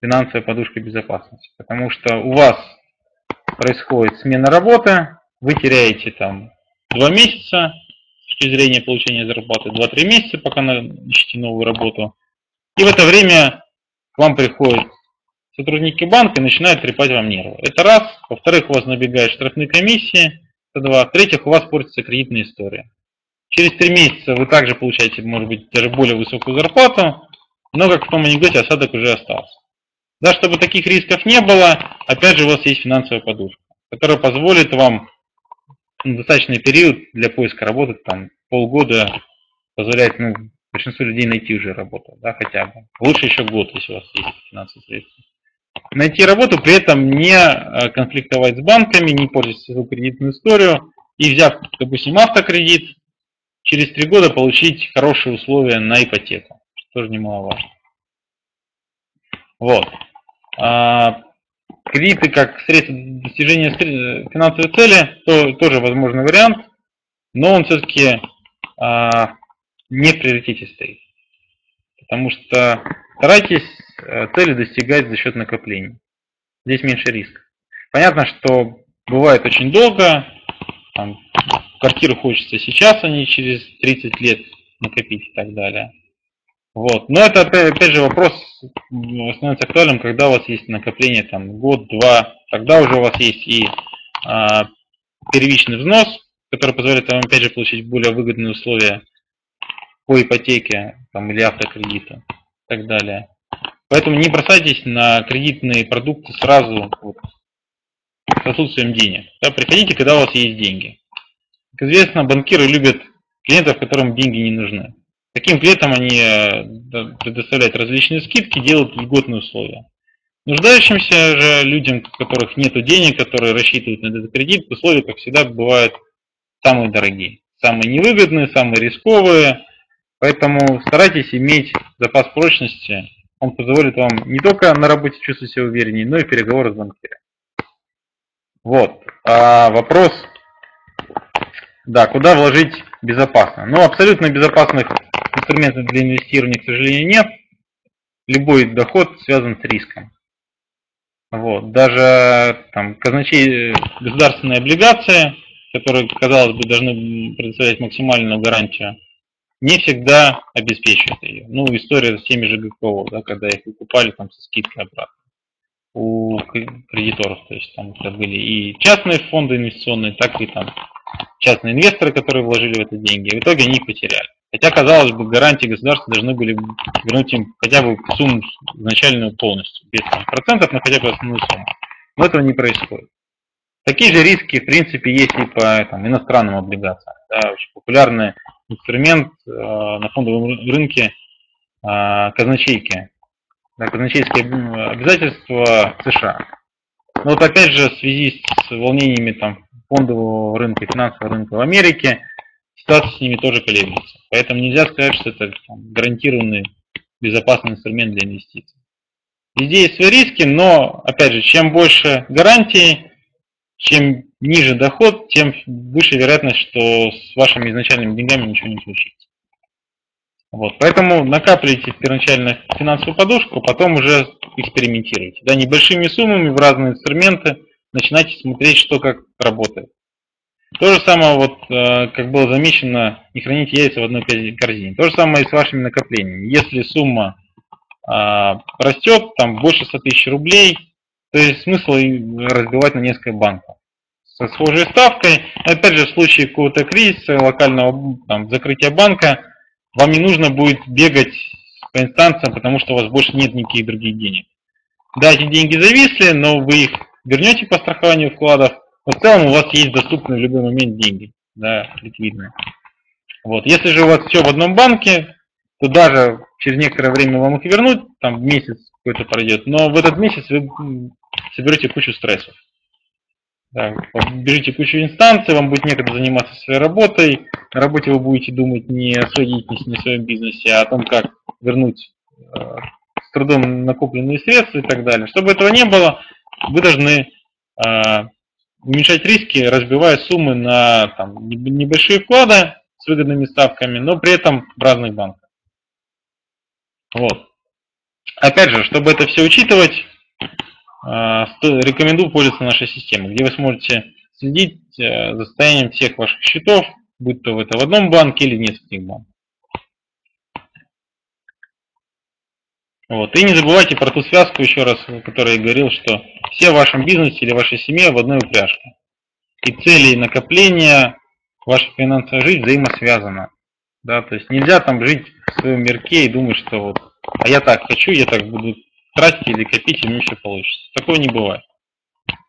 финансовая подушка безопасности. Потому что у вас происходит смена работы, вы теряете там два месяца точки зрения получения зарплаты, 2-3 месяца, пока ищете новую работу. И в это время к вам приходит сотрудники банка начинают трепать вам нервы. Это раз. Во-вторых, у вас набегают штрафные комиссии. Это два. В-третьих, у вас портится кредитная история. Через три месяца вы также получаете, может быть, даже более высокую зарплату, но, как в том анекдоте, осадок уже остался. Да, чтобы таких рисков не было, опять же, у вас есть финансовая подушка, которая позволит вам достаточный период для поиска работы, там, полгода, позволяет ну, большинству людей найти уже работу, да, хотя бы. Лучше еще год, если у вас есть финансовые средства. Найти работу, при этом не э, конфликтовать с банками, не портить свою кредитную историю и взяв, допустим, автокредит, через три года получить хорошие условия на ипотеку, что тоже немаловажно. Вот. Кредиты как средство достижения финансовой цели то, тоже возможный вариант, но он все-таки а, не в приоритете стоит. Потому что старайтесь э, цели достигать за счет накоплений. Здесь меньше риска. Понятно, что бывает очень долго, там, квартиру хочется сейчас, а не через 30 лет накопить и так далее. Вот. Но это опять же вопрос становится актуальным, когда у вас есть накопление там год-два, тогда уже у вас есть и а, первичный взнос, который позволяет вам опять же получить более выгодные условия по ипотеке там, или автокредиту и так далее. Поэтому не бросайтесь на кредитные продукты сразу вот, с отсутствием денег. Да, приходите, когда у вас есть деньги. Как известно, банкиры любят клиентов, которым деньги не нужны. Таким клиентам они э, предоставляют различные скидки, делают льготные условия. Нуждающимся же людям, у которых нет денег, которые рассчитывают на этот кредит, условия, как всегда, бывают самые дорогие. Самые невыгодные, самые рисковые. Поэтому старайтесь иметь запас прочности. Он позволит вам не только на работе чувствовать себя увереннее, но и переговоры с банкиром. Вот. А вопрос, да, куда вложить безопасно? Ну, абсолютно безопасных инструментов для инвестирования, к сожалению, нет. Любой доход связан с риском. Вот. Даже там, казначей государственные облигации, которые, казалось бы, должны предоставлять максимальную гарантию, не всегда обеспечивают ее. Ну, история с теми же ГКО, да, когда их выкупали там со скидкой обратно у кредиторов. То есть там это были и частные фонды инвестиционные, так и там частные инвесторы, которые вложили в это деньги. В итоге они их потеряли. Хотя, казалось бы, гарантии государства должны были вернуть им хотя бы сумму изначальную полностью, без процентов, но хотя бы основную сумму. Но этого не происходит. Такие же риски, в принципе, есть и по там, иностранным облигациям. Да, очень популярный инструмент э, на фондовом рынке э, казначейки, да, казначейские обязательства США. Но вот опять же, в связи с волнениями там, фондового рынка, финансового рынка в Америке, ситуация с ними тоже колеблется. Поэтому нельзя сказать, что это там, гарантированный безопасный инструмент для инвестиций. Везде есть свои риски, но, опять же, чем больше гарантий, чем ниже доход, тем выше вероятность, что с вашими изначальными деньгами ничего не случится. Вот, поэтому накапливайте первоначально финансовую подушку, потом уже экспериментируйте. Да, небольшими суммами в разные инструменты начинайте смотреть, что как работает. То же самое, вот, э, как было замечено, не храните яйца в одной корзине. То же самое и с вашими накоплениями. Если сумма а, растет, там больше 100 тысяч рублей, то есть смысл разбивать на несколько банков со схожей ставкой. Опять же, в случае какого-то кризиса, локального там, закрытия банка, вам не нужно будет бегать по инстанциям, потому что у вас больше нет никаких других денег. Да, эти деньги зависли, но вы их вернете по страхованию вкладов, в целом у вас есть доступные в любой момент деньги, да, ликвидные. Вот. Если же у вас все в одном банке, то даже через некоторое время вам их вернуть, там месяц какой-то пройдет, но в этот месяц вы соберете кучу стрессов. Да, бежите кучу инстанций, вам будет некогда заниматься своей работой. На работе вы будете думать не о своей деятельности, не о своем бизнесе, а о том, как вернуть э, с трудом накопленные средства и так далее. Чтобы этого не было, вы должны э, уменьшать риски, разбивая суммы на там, небольшие вклады с выгодными ставками, но при этом в разных банках. Вот. Опять же, чтобы это все учитывать, э, рекомендую пользоваться нашей системой, где вы сможете следить э, за состоянием всех ваших счетов, будь то это в одном банке или нескольких банках. Вот. И не забывайте про ту связку, еще раз, о которой я говорил, что все в вашем бизнесе или вашей семье в одной упряжке. И цели и накопления, ваша финансовая жизнь взаимосвязана. Да, то есть нельзя там жить в своем мирке и думать, что вот, а я так хочу, я так буду тратить или копить, и мне все получится. Такого не бывает.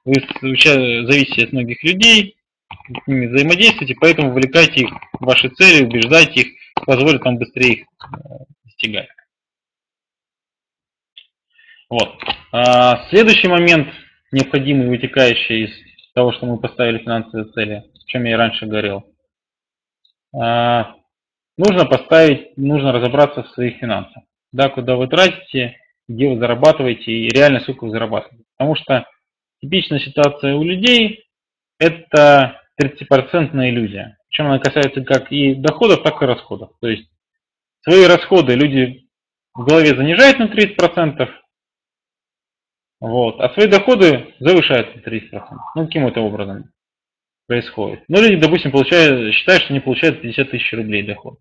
Вы зависите от многих людей, с ними взаимодействуйте, поэтому увлекайте их в ваши цели, убеждайте их, позволит вам быстрее их э, достигать. Вот. А, следующий момент, необходимый, вытекающий из того, что мы поставили финансовые цели, о чем я и раньше говорил. А, нужно поставить, нужно разобраться в своих финансах. Да, куда вы тратите, где вы зарабатываете и реально сколько вы зарабатываете. Потому что типичная ситуация у людей – это 30% иллюзия. Причем она касается как и доходов, так и расходов. То есть свои расходы люди в голове занижают на 30%, вот. А свои доходы завышают на 30%. Ну, каким это образом происходит? Ну, люди, допустим, получают, считают, что они получают 50 тысяч рублей доход.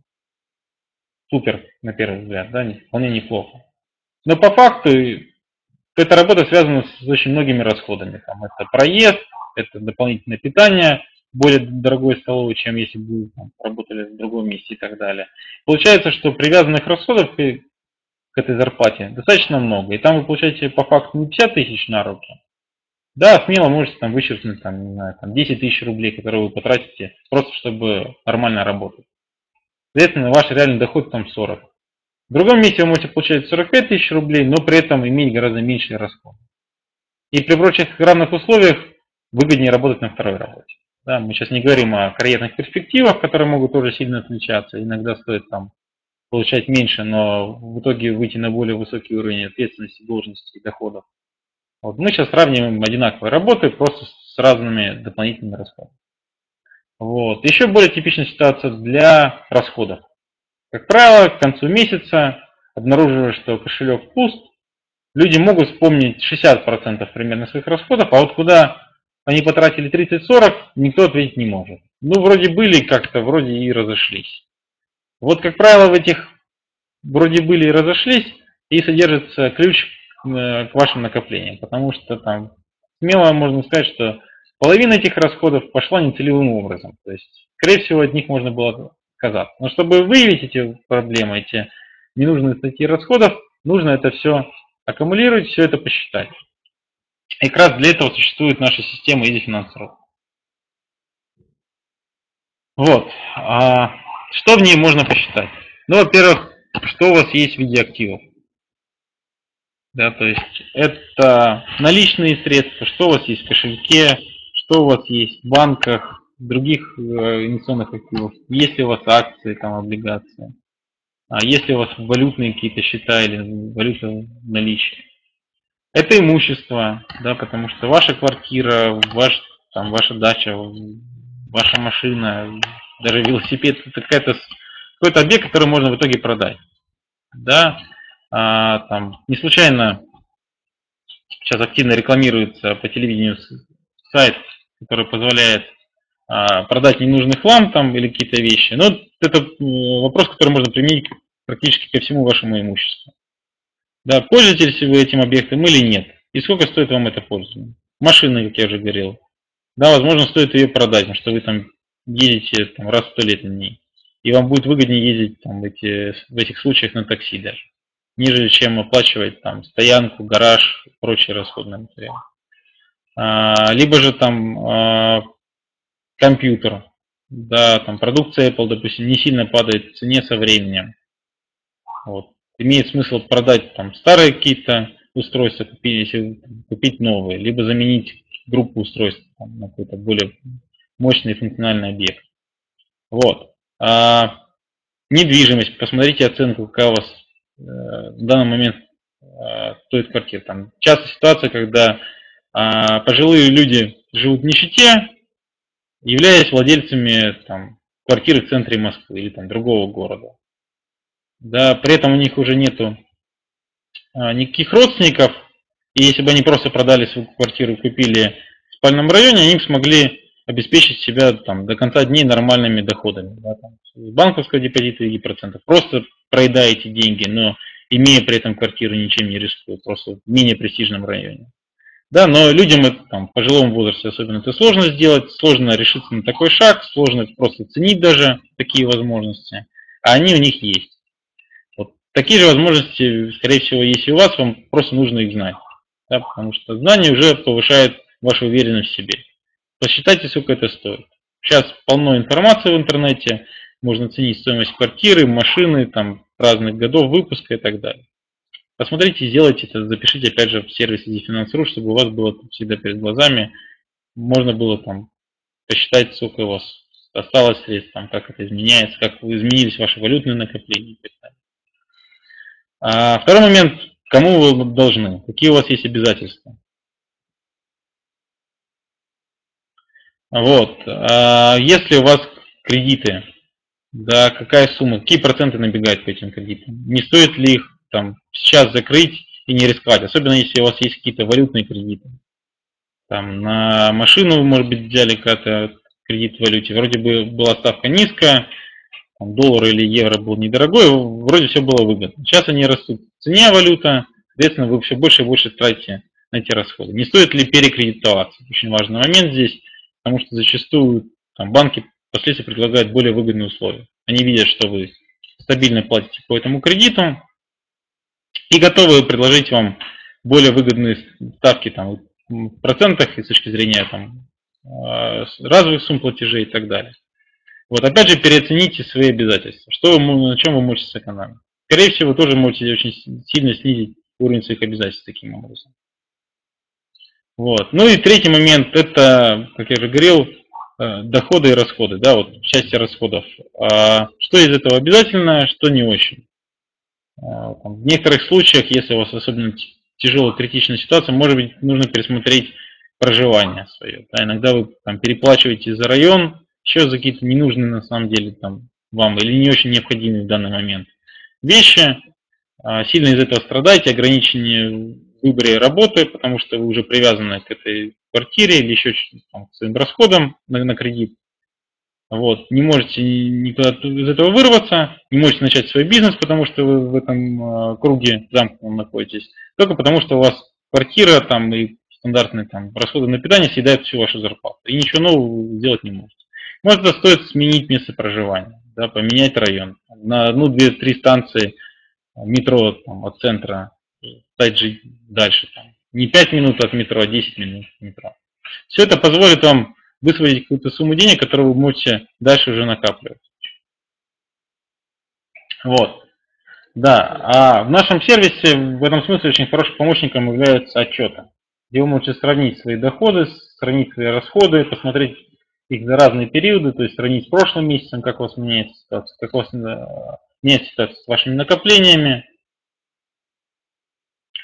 Супер, на первый взгляд, да, вполне неплохо. Но по факту эта работа связана с очень многими расходами. Там, это проезд, это дополнительное питание, более дорогой столовой, чем если бы там, работали в другом месте и так далее. Получается, что привязанных расходов к этой зарплате достаточно много. И там вы получаете по факту не 50 тысяч на руки, да, смело можете там вычеркнуть там, не знаю, там 10 тысяч рублей, которые вы потратите просто чтобы нормально работать. Соответственно, ваш реальный доход там 40. В другом месте вы можете получать 45 тысяч рублей, но при этом иметь гораздо меньшие расходы. И при прочих равных условиях выгоднее работать на второй работе. Да, мы сейчас не говорим о карьерных перспективах, которые могут тоже сильно отличаться. Иногда стоит там получать меньше, но в итоге выйти на более высокий уровень ответственности, должности и доходов. Вот. Мы сейчас сравниваем одинаковые работы, просто с разными дополнительными расходами. Вот. Еще более типичная ситуация для расходов. Как правило, к концу месяца, обнаруживая, что кошелек пуст, люди могут вспомнить 60% примерно своих расходов, а вот куда они потратили 30-40, никто ответить не может. Ну, вроде были как-то, вроде и разошлись. Вот, как правило, в этих вроде были и разошлись, и содержится ключ э, к вашим накоплениям, потому что там смело можно сказать, что половина этих расходов пошла нецелевым образом. То есть, скорее всего, от них можно было отказаться. Но чтобы выявить эти проблемы, эти ненужные статьи расходов, нужно это все аккумулировать, все это посчитать. И как раз для этого существует наша система Easy Finance Вот. Что в ней можно посчитать? Ну, во-первых, что у вас есть в виде активов. Да, то есть это наличные средства, что у вас есть в кошельке, что у вас есть в банках, других э, инвестиционных активов, есть ли у вас акции, там, облигации, а есть ли у вас валютные какие-то счета или валюта наличия. Это имущество, да, потому что ваша квартира, ваш, там, ваша дача, ваша машина, даже велосипед, это какая-то, какой-то объект, который можно в итоге продать. Да, а, там, не случайно сейчас активно рекламируется по телевидению сайт, который позволяет а, продать ненужный хлам там или какие-то вещи. Но это вопрос, который можно применить практически ко всему вашему имуществу. Да, пользуетесь вы этим объектом или нет? И сколько стоит вам это пользование? Машина, как я уже говорил. Да, возможно, стоит ее продать, потому что вы там едете там, раз в сто лет на ней. И вам будет выгоднее ездить там, в, эти, в этих случаях на такси даже, нежели чем оплачивать там, стоянку, гараж и прочие расходные материалы. А, либо же там а, компьютер, да, там продукция Apple, допустим, не сильно падает в цене со временем. Вот. Имеет смысл продать там старые какие-то устройства, купить, купить новые, либо заменить группу устройств там, на какой-то более мощный функциональный объект. Вот. А, недвижимость. Посмотрите оценку, какая у вас э, в данный момент э, стоит квартира. Там часто ситуация, когда э, пожилые люди живут в нищете, являясь владельцами там, квартиры в центре Москвы или там, другого города. Да, при этом у них уже нету а, никаких родственников, и если бы они просто продали свою квартиру, купили в спальном районе, они бы смогли обеспечить себя там, до конца дней нормальными доходами. Да, там, с банковского депозита и процентов. Просто проедаете деньги, но имея при этом квартиру, ничем не рискуя, просто в менее престижном районе. Да, но людям это, там, в пожилом возрасте особенно это сложно сделать, сложно решиться на такой шаг, сложно просто ценить даже такие возможности, а они у них есть. Вот такие же возможности, скорее всего, есть и у вас, вам просто нужно их знать, да, потому что знание уже повышает вашу уверенность в себе. Посчитайте, сколько это стоит. Сейчас полно информации в интернете, можно ценить стоимость квартиры, машины, там, разных годов выпуска и так далее. Посмотрите, сделайте это, запишите опять же в сервисе DeFinance.ru, чтобы у вас было всегда перед глазами, можно было там посчитать, сколько у вас осталось средств, там, как это изменяется, как изменились ваши валютные накопления. А второй момент, кому вы должны, какие у вас есть обязательства. Вот, а если у вас кредиты, да, какая сумма, какие проценты набегать по этим кредитам, не стоит ли их там сейчас закрыть и не рисковать, особенно если у вас есть какие-то валютные кредиты. Там на машину может быть, взяли когда-то кредит в валюте, вроде бы была ставка низкая, там, доллар или евро был недорогой, вроде все было выгодно. Сейчас они растут в цене валюта, соответственно, вы все больше и больше тратите на эти расходы. Не стоит ли перекредитоваться? Очень важный момент здесь, потому что зачастую там, банки впоследствии предлагают более выгодные условия. Они видят, что вы стабильно платите по этому кредиту, и готовы предложить вам более выгодные ставки там, в процентах и с точки зрения там, а, разовых сумм платежей и так далее. Вот опять же переоцените свои обязательства. Что вы, на чем вы можете сэкономить? Скорее всего, вы тоже можете очень сильно снизить уровень своих обязательств таким образом. Вот. Ну и третий момент, это, как я уже говорил, э, доходы и расходы, да, вот части расходов. А что из этого обязательно, что не очень. А, в некоторых случаях, если у вас особенно тяжелая критичная ситуация, может быть, нужно пересмотреть проживание свое. Да, иногда вы там, переплачиваете за район, еще за какие-то ненужные на самом деле там, вам или не очень необходимые в данный момент вещи. А, сильно из этого страдаете, ограничение в выборе работы, потому что вы уже привязаны к этой квартире или еще там, к своим расходам на, на кредит. Вот, не можете никуда из этого вырваться, не можете начать свой бизнес, потому что вы в этом а, круге замкнутом находитесь, только потому что у вас квартира там и стандартные там расходы на питание съедают всю вашу зарплату. И ничего нового сделать не можете. Может, это стоит сменить место проживания, да, поменять район. На одну, две, три станции метро там, от центра стать жить дальше. Там. Не 5 минут от метро, а 10 минут от метро. Все это позволит вам высвободить какую-то сумму денег, которую вы можете дальше уже накапливать. Вот. Да, а в нашем сервисе в этом смысле очень хорошим помощником являются отчеты, где вы можете сравнить свои доходы, сравнить свои расходы, посмотреть их за разные периоды, то есть сравнить с прошлым месяцем, как у вас меняется ситуация, как у вас э, меняется ситуация с вашими накоплениями.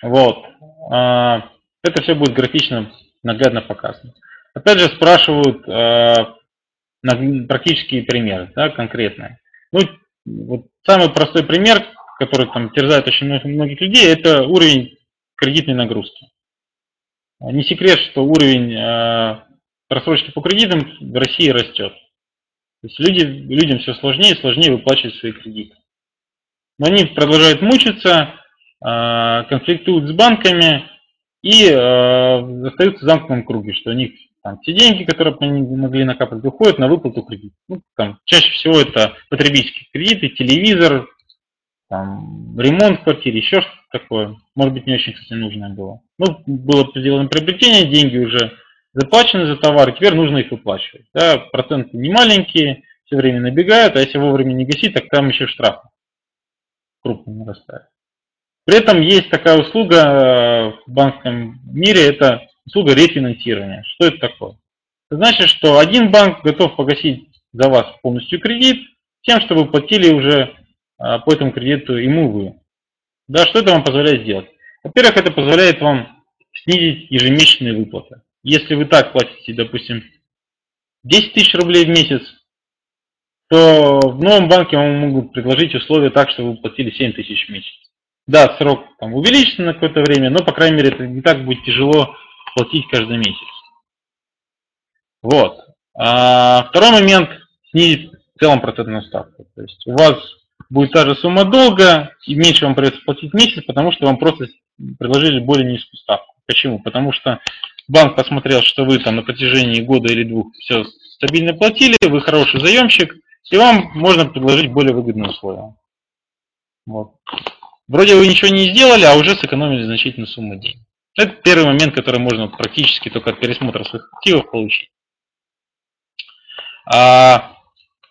Вот. А, это все будет графично наглядно показано. Опять же спрашивают э, на практические примеры, да, конкретные. Ну, вот самый простой пример, который там терзает очень многих людей, это уровень кредитной нагрузки. Не секрет, что уровень э, просрочки по кредитам в России растет. То есть люди, людям все сложнее и сложнее выплачивать свои кредиты. Но они продолжают мучиться, конфликтуют с банками и э, остаются в замкнутом круге, что у них там, те деньги, которые они могли накапать, уходят на выплату кредита. Ну, там, чаще всего это потребительские кредиты, телевизор, там, ремонт в квартире, еще что-то такое. Может быть, не очень, кстати, нужное было. Ну, было сделано приобретение, деньги уже заплачены за товар, теперь нужно их выплачивать. Да, проценты не маленькие, все время набегают, а если вовремя не гасить, так там еще штраф крупно нарастает. При этом есть такая услуга э, в банковском мире, это услуга рефинансирования. Что это такое? Это значит, что один банк готов погасить за вас полностью кредит, тем, что вы платили уже а, по этому кредиту ему вы. Да, что это вам позволяет сделать? Во-первых, это позволяет вам снизить ежемесячные выплаты. Если вы так платите, допустим, 10 тысяч рублей в месяц, то в новом банке вам могут предложить условия так, что вы платили 7 тысяч в месяц. Да, срок там увеличится на какое-то время, но, по крайней мере, это не так будет тяжело платить каждый месяц. Вот. А второй момент – снизить в целом процентную ставку. То есть у вас будет та же сумма долга, и меньше вам придется платить в месяц, потому что вам просто предложили более низкую ставку. Почему? Потому что банк посмотрел, что вы там на протяжении года или двух все стабильно платили, вы хороший заемщик, и вам можно предложить более выгодные условия. Вот. Вроде вы ничего не сделали, а уже сэкономили значительную сумму денег. Это первый момент, который можно практически только от пересмотра своих активов получить. А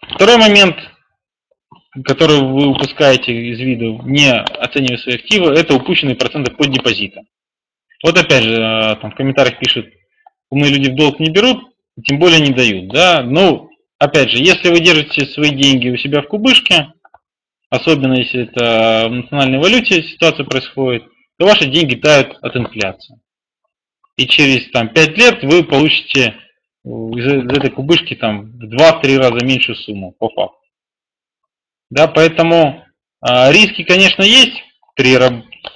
второй момент, который вы упускаете из виду, не оценивая свои активы, это упущенные проценты по депозитам. Вот опять же, а, там в комментариях пишут, умные люди в долг не берут, тем более не дают. Да? Ну, опять же, если вы держите свои деньги у себя в кубышке, особенно если это в национальной валюте ситуация происходит, то ваши деньги тают от инфляции. И через там, 5 лет вы получите из, из этой кубышки там, в 2-3 раза меньшую сумму по факту. Да, поэтому э, риски, конечно, есть при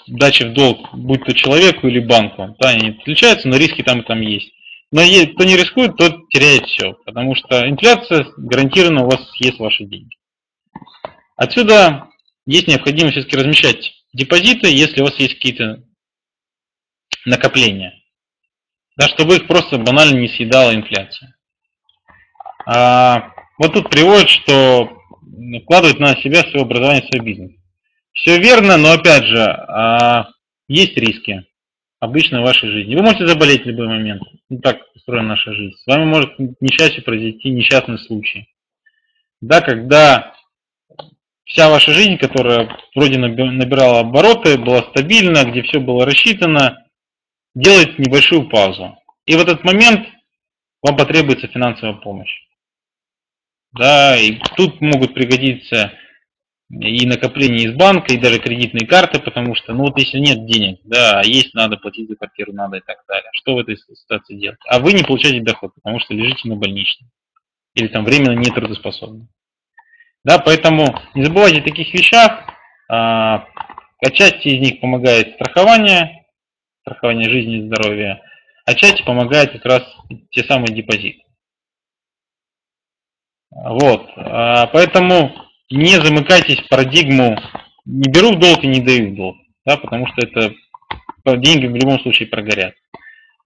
даче в долг, будь то человеку или банку. Да, они отличаются, но риски там и там есть. Но кто не рискует, тот теряет все, потому что инфляция гарантированно у вас съест ваши деньги. Отсюда есть необходимость все-таки размещать депозиты, если у вас есть какие-то накопления. Да, чтобы их просто банально не съедала инфляция. А, вот тут приводит, что вкладывать на себя свое образование, свой бизнес. Все верно, но опять же, а, есть риски обычно в вашей жизни. Вы можете заболеть в любой момент. Ну, так устроена наша жизнь. С вами может несчастье произойти, несчастный случай. Да, когда вся ваша жизнь, которая вроде набирала обороты, была стабильна, где все было рассчитано, делает небольшую паузу. И в этот момент вам потребуется финансовая помощь. Да, и тут могут пригодиться и накопления из банка, и даже кредитные карты, потому что, ну вот если нет денег, да, а есть надо платить за квартиру, надо и так далее. Что в этой ситуации делать? А вы не получаете доход, потому что лежите на больничном. Или там временно нетрудоспособны. Да, поэтому не забывайте о таких вещах. А, отчасти из них помогает страхование, страхование жизни и здоровья, отчасти помогает как раз те самые депозиты. Вот, а, поэтому не замыкайтесь в парадигму «не беру в долг и не даю в долг», да, потому что это деньги в любом случае прогорят.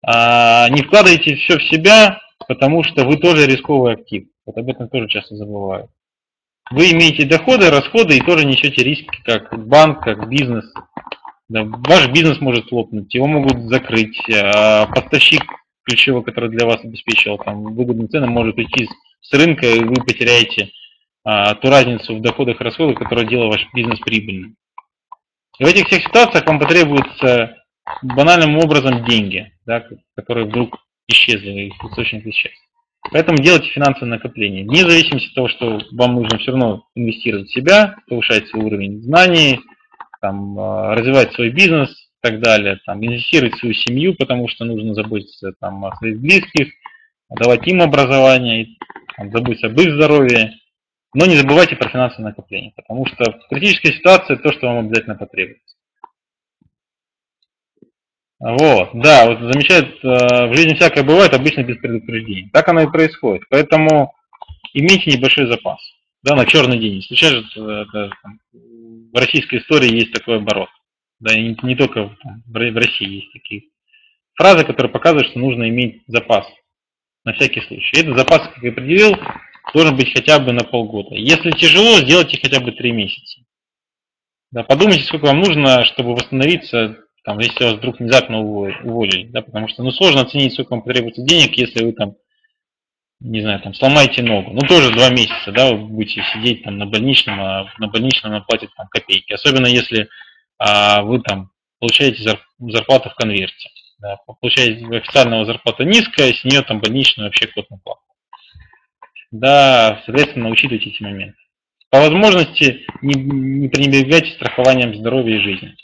А, не вкладывайте все в себя, потому что вы тоже рисковый актив. Вот об этом тоже часто забывают. Вы имеете доходы, расходы и тоже несете риски, как банк, как бизнес. Да, ваш бизнес может лопнуть, его могут закрыть, а поставщик ключевой, который для вас обеспечивал там, выгодные цены, может уйти с рынка, и вы потеряете а, ту разницу в доходах и расходах, которая делала ваш бизнес прибыльным. И в этих всех ситуациях вам потребуются банальным образом деньги, да, которые вдруг исчезли, их источник исчез. Поэтому делайте финансовое накопление. Вне зависимости от того, что вам нужно все равно инвестировать в себя, повышать свой уровень знаний, там, а, развивать свой бизнес и так далее, там, инвестировать в свою семью, потому что нужно заботиться там, о своих близких, давать им образование, там, заботиться об их здоровье, но не забывайте про финансовое накопление, потому что в критической ситуации то, что вам обязательно потребуется. Вот, да, вот замечают, э, в жизни всякое бывает, обычно без предупреждения. Так оно и происходит. Поэтому имейте небольшой запас, да, на черный день. Случается, э, это, там, в российской истории есть такой оборот. Да, и не, не только в России есть такие фразы, которые показывают, что нужно иметь запас на всякий случай. Этот запас, как я определил, должен быть хотя бы на полгода. Если тяжело, сделайте хотя бы три месяца. Да, подумайте, сколько вам нужно, чтобы восстановиться там, если вас вдруг внезапно уволили, да, потому что, ну, сложно оценить, сколько вам потребуется денег, если вы там, не знаю, там, сломаете ногу. Ну, тоже два месяца, да, вы будете сидеть там на больничном, а на больничном вам платят там копейки. Особенно если а, вы там получаете зарплату в конверте. Да, получаете официального зарплата низкая, с нее там больничную вообще квотную плату. Да, соответственно, учитывайте эти моменты. По возможности не, не пренебрегайте страхованием здоровья и жизни.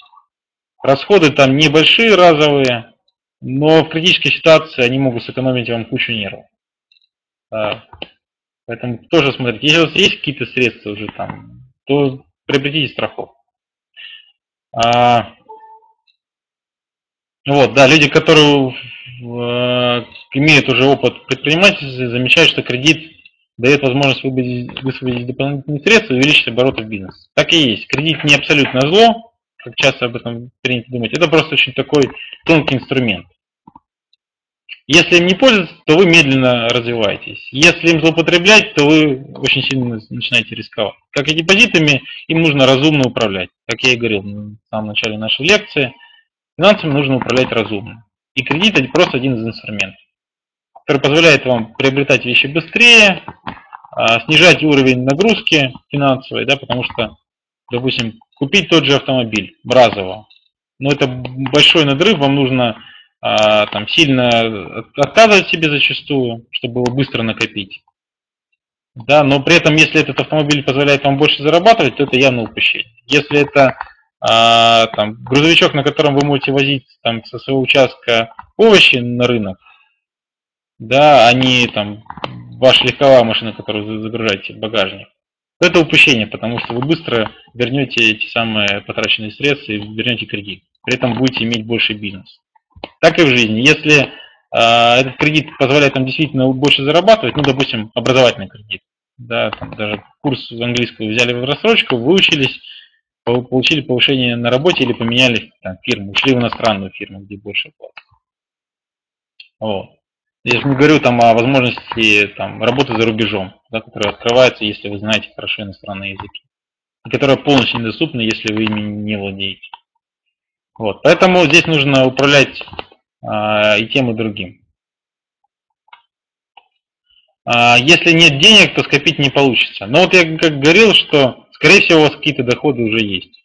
Расходы там небольшие, разовые, но в критической ситуации они могут сэкономить вам кучу нервов. Поэтому тоже смотрите, если у вас есть какие-то средства уже там, то приобретите страховку. А, вот, да, люди, которые э, имеют уже опыт предпринимательства, замечают, что кредит дает возможность высвободить, высвободить дополнительные средства и увеличить обороты в бизнес. Так и есть. Кредит не абсолютно зло, как часто об этом принято думать. Это просто очень такой тонкий инструмент. Если им не пользоваться, то вы медленно развиваетесь. Если им злоупотреблять, то вы очень сильно начинаете рисковать. Как и депозитами, им нужно разумно управлять. Как я и говорил в самом начале нашей лекции, финансами нужно управлять разумно. И кредит это просто один из инструментов, который позволяет вам приобретать вещи быстрее, а, снижать уровень нагрузки финансовой, да, потому что, допустим, купить тот же автомобиль бразово, но это большой надрыв, вам нужно а, там сильно отказывать себе зачастую, чтобы его быстро накопить. Да, но при этом, если этот автомобиль позволяет вам больше зарабатывать, то это явно упущение. Если это а, там, грузовичок, на котором вы можете возить там, со своего участка овощи на рынок, да, а не там ваша легковая машина, которую вы загружаете в багажник, это упущение, потому что вы быстро вернете эти самые потраченные средства и вернете кредит. При этом будете иметь больше бизнес так и в жизни. Если э, этот кредит позволяет нам действительно больше зарабатывать, ну, допустим, образовательный кредит, да, там даже курс английского взяли в рассрочку, выучились, получили повышение на работе или поменяли там, фирму, ушли в иностранную фирму, где больше платят. Вот. Я же не говорю там о возможности там, работы за рубежом, да, которая открывается, если вы знаете хорошо иностранные языки, и которая полностью недоступна, если вы ими не владеете. Вот, поэтому здесь нужно управлять а, и тем, и другим. А, если нет денег, то скопить не получится. Но вот я как говорил, что, скорее всего, у вас какие-то доходы уже есть.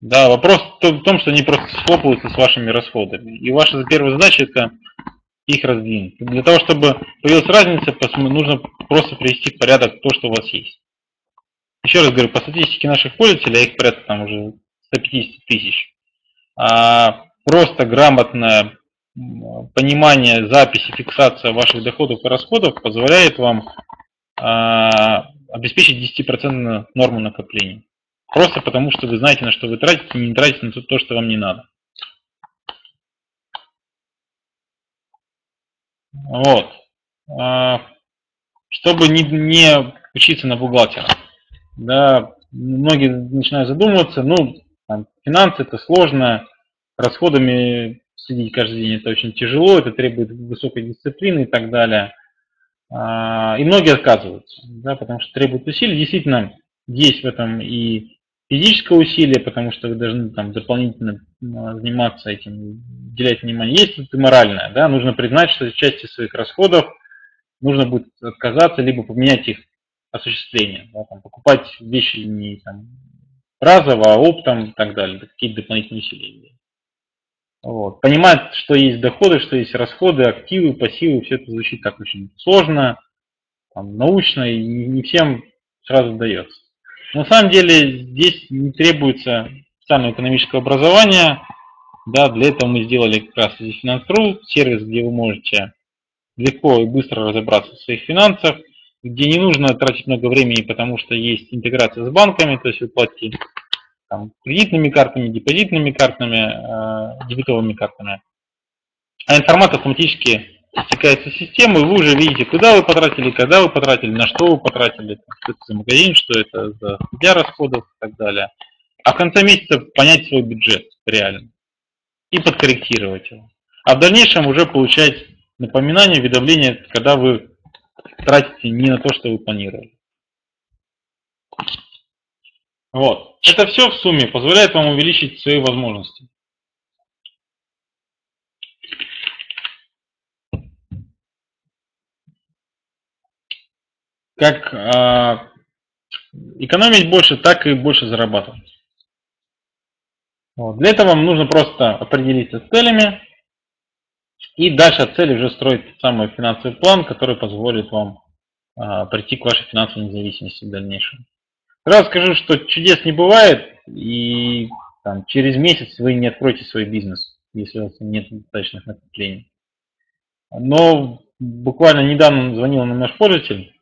Да, вопрос в том, что они просто схлопываются с вашими расходами. И ваша первая задача это их раздвинуть. Для того, чтобы появилась разница, нужно просто привести в порядок то, что у вас есть. Еще раз говорю, по статистике наших пользователей, а их порядка там уже 150 тысяч, а просто грамотное понимание записи, фиксация ваших доходов и расходов позволяет вам а, обеспечить 10% норму накопления. Просто потому, что вы знаете, на что вы тратите, и не тратите на то, что вам не надо. Вот. А, чтобы не, не учиться на бухгалтера. Да, многие начинают задумываться, ну, там, финансы это сложно, расходами следить каждый день это очень тяжело, это требует высокой дисциплины и так далее. А, и многие отказываются, да, потому что требует усилий. Действительно, есть в этом и физическое усилие, потому что вы должны там дополнительно заниматься этим, уделять внимание. Есть и моральное, да, нужно признать, что части своих расходов нужно будет отказаться, либо поменять их осуществление, да, там, покупать вещи не там, разово, а оптом и так далее, какие-то дополнительные усилия. Вот. Понимать, что есть доходы, что есть расходы, активы, пассивы, все это звучит так очень сложно, там, научно, и не всем сразу дается. На самом деле здесь не требуется специального экономического образования. Да, для этого мы сделали как раз здесь Finance.ru, сервис, где вы можете легко и быстро разобраться в своих финансах, где не нужно тратить много времени, потому что есть интеграция с банками, то есть вы платите там, кредитными картами, депозитными картами, э, дебетовыми картами. А информация автоматически стекается в систему, и вы уже видите, куда вы потратили, когда вы потратили, на что вы потратили, что это за магазин, что это за для расходов и так далее. А в конце месяца понять свой бюджет реально и подкорректировать его. А в дальнейшем уже получать напоминание, уведомление, когда вы тратите не на то, что вы планировали. Вот. Это все в сумме позволяет вам увеличить свои возможности. Как э, экономить больше, так и больше зарабатывать. Вот. Для этого вам нужно просто определиться с целями и дальше от цели уже строить самый финансовый план, который позволит вам э, прийти к вашей финансовой независимости в дальнейшем. Сразу скажу, что чудес не бывает, и там, через месяц вы не откроете свой бизнес, если у вас нет достаточных накоплений. Но буквально недавно звонил нам наш пользователь,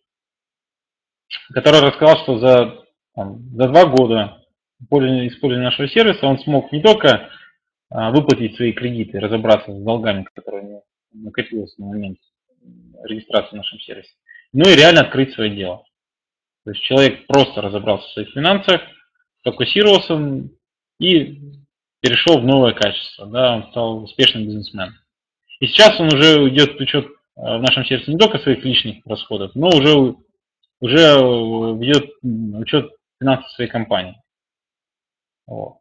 который рассказал, что за, там, за два года использования нашего сервиса он смог не только а, выплатить свои кредиты, разобраться с долгами, которые у него накопилось на момент регистрации в нашем сервисе, ну и реально открыть свое дело. То есть человек просто разобрался в своих финансах, фокусировался и перешел в новое качество, да, он стал успешным бизнесменом. И сейчас он уже идет в учет э, в нашем сервисе не только своих личных расходов, но уже, уже ведет учет финансов своей компании. Вот.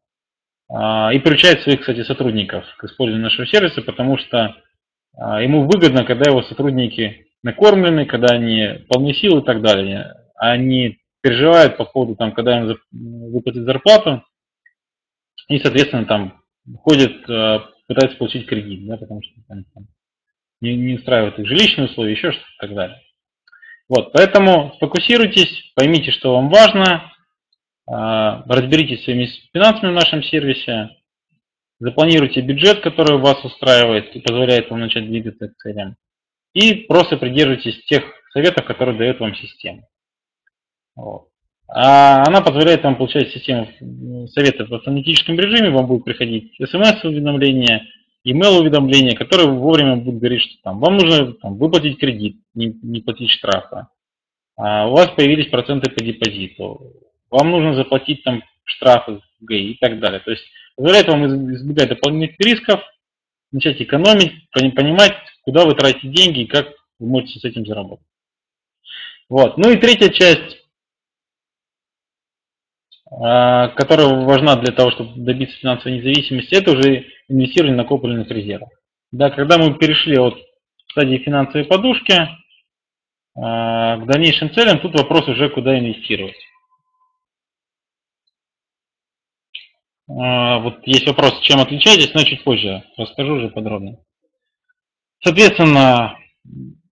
А, и приучает своих, кстати, сотрудников к использованию нашего сервиса, потому что а, ему выгодно, когда его сотрудники накормлены, когда они полны сил и так далее. Они переживают по поводу, там, когда им выплатят зарплату, и, соответственно, там ходят, а, пытаются получить кредит, да, потому что там, не, не устраивают их жилищные условия, еще что-то и так далее. Вот, поэтому сфокусируйтесь, поймите, что вам важно, а, разберитесь своими финансами в нашем сервисе, запланируйте бюджет, который вас устраивает и позволяет вам начать двигаться к целям. И просто придерживайтесь тех советов, которые дает вам система. Вот. А она позволяет вам получать систему советов в автоматическом режиме, вам будет приходить смс-уведомления, email-уведомления, которые вовремя будут говорить, что там, вам нужно там, выплатить кредит, не, не платить штрафа. А у вас появились проценты по депозиту вам нужно заплатить там штрафы ГАИ и так далее. То есть позволяет вам избегать дополнительных рисков, начать экономить, понимать, куда вы тратите деньги и как вы можете с этим заработать. Вот. Ну и третья часть, которая важна для того, чтобы добиться финансовой независимости, это уже инвестирование накопленных резервов. Да, когда мы перешли от стадии финансовой подушки а, к дальнейшим целям, тут вопрос уже, куда инвестировать. А, вот есть вопрос, чем отличаетесь, но чуть позже расскажу уже подробно. Соответственно,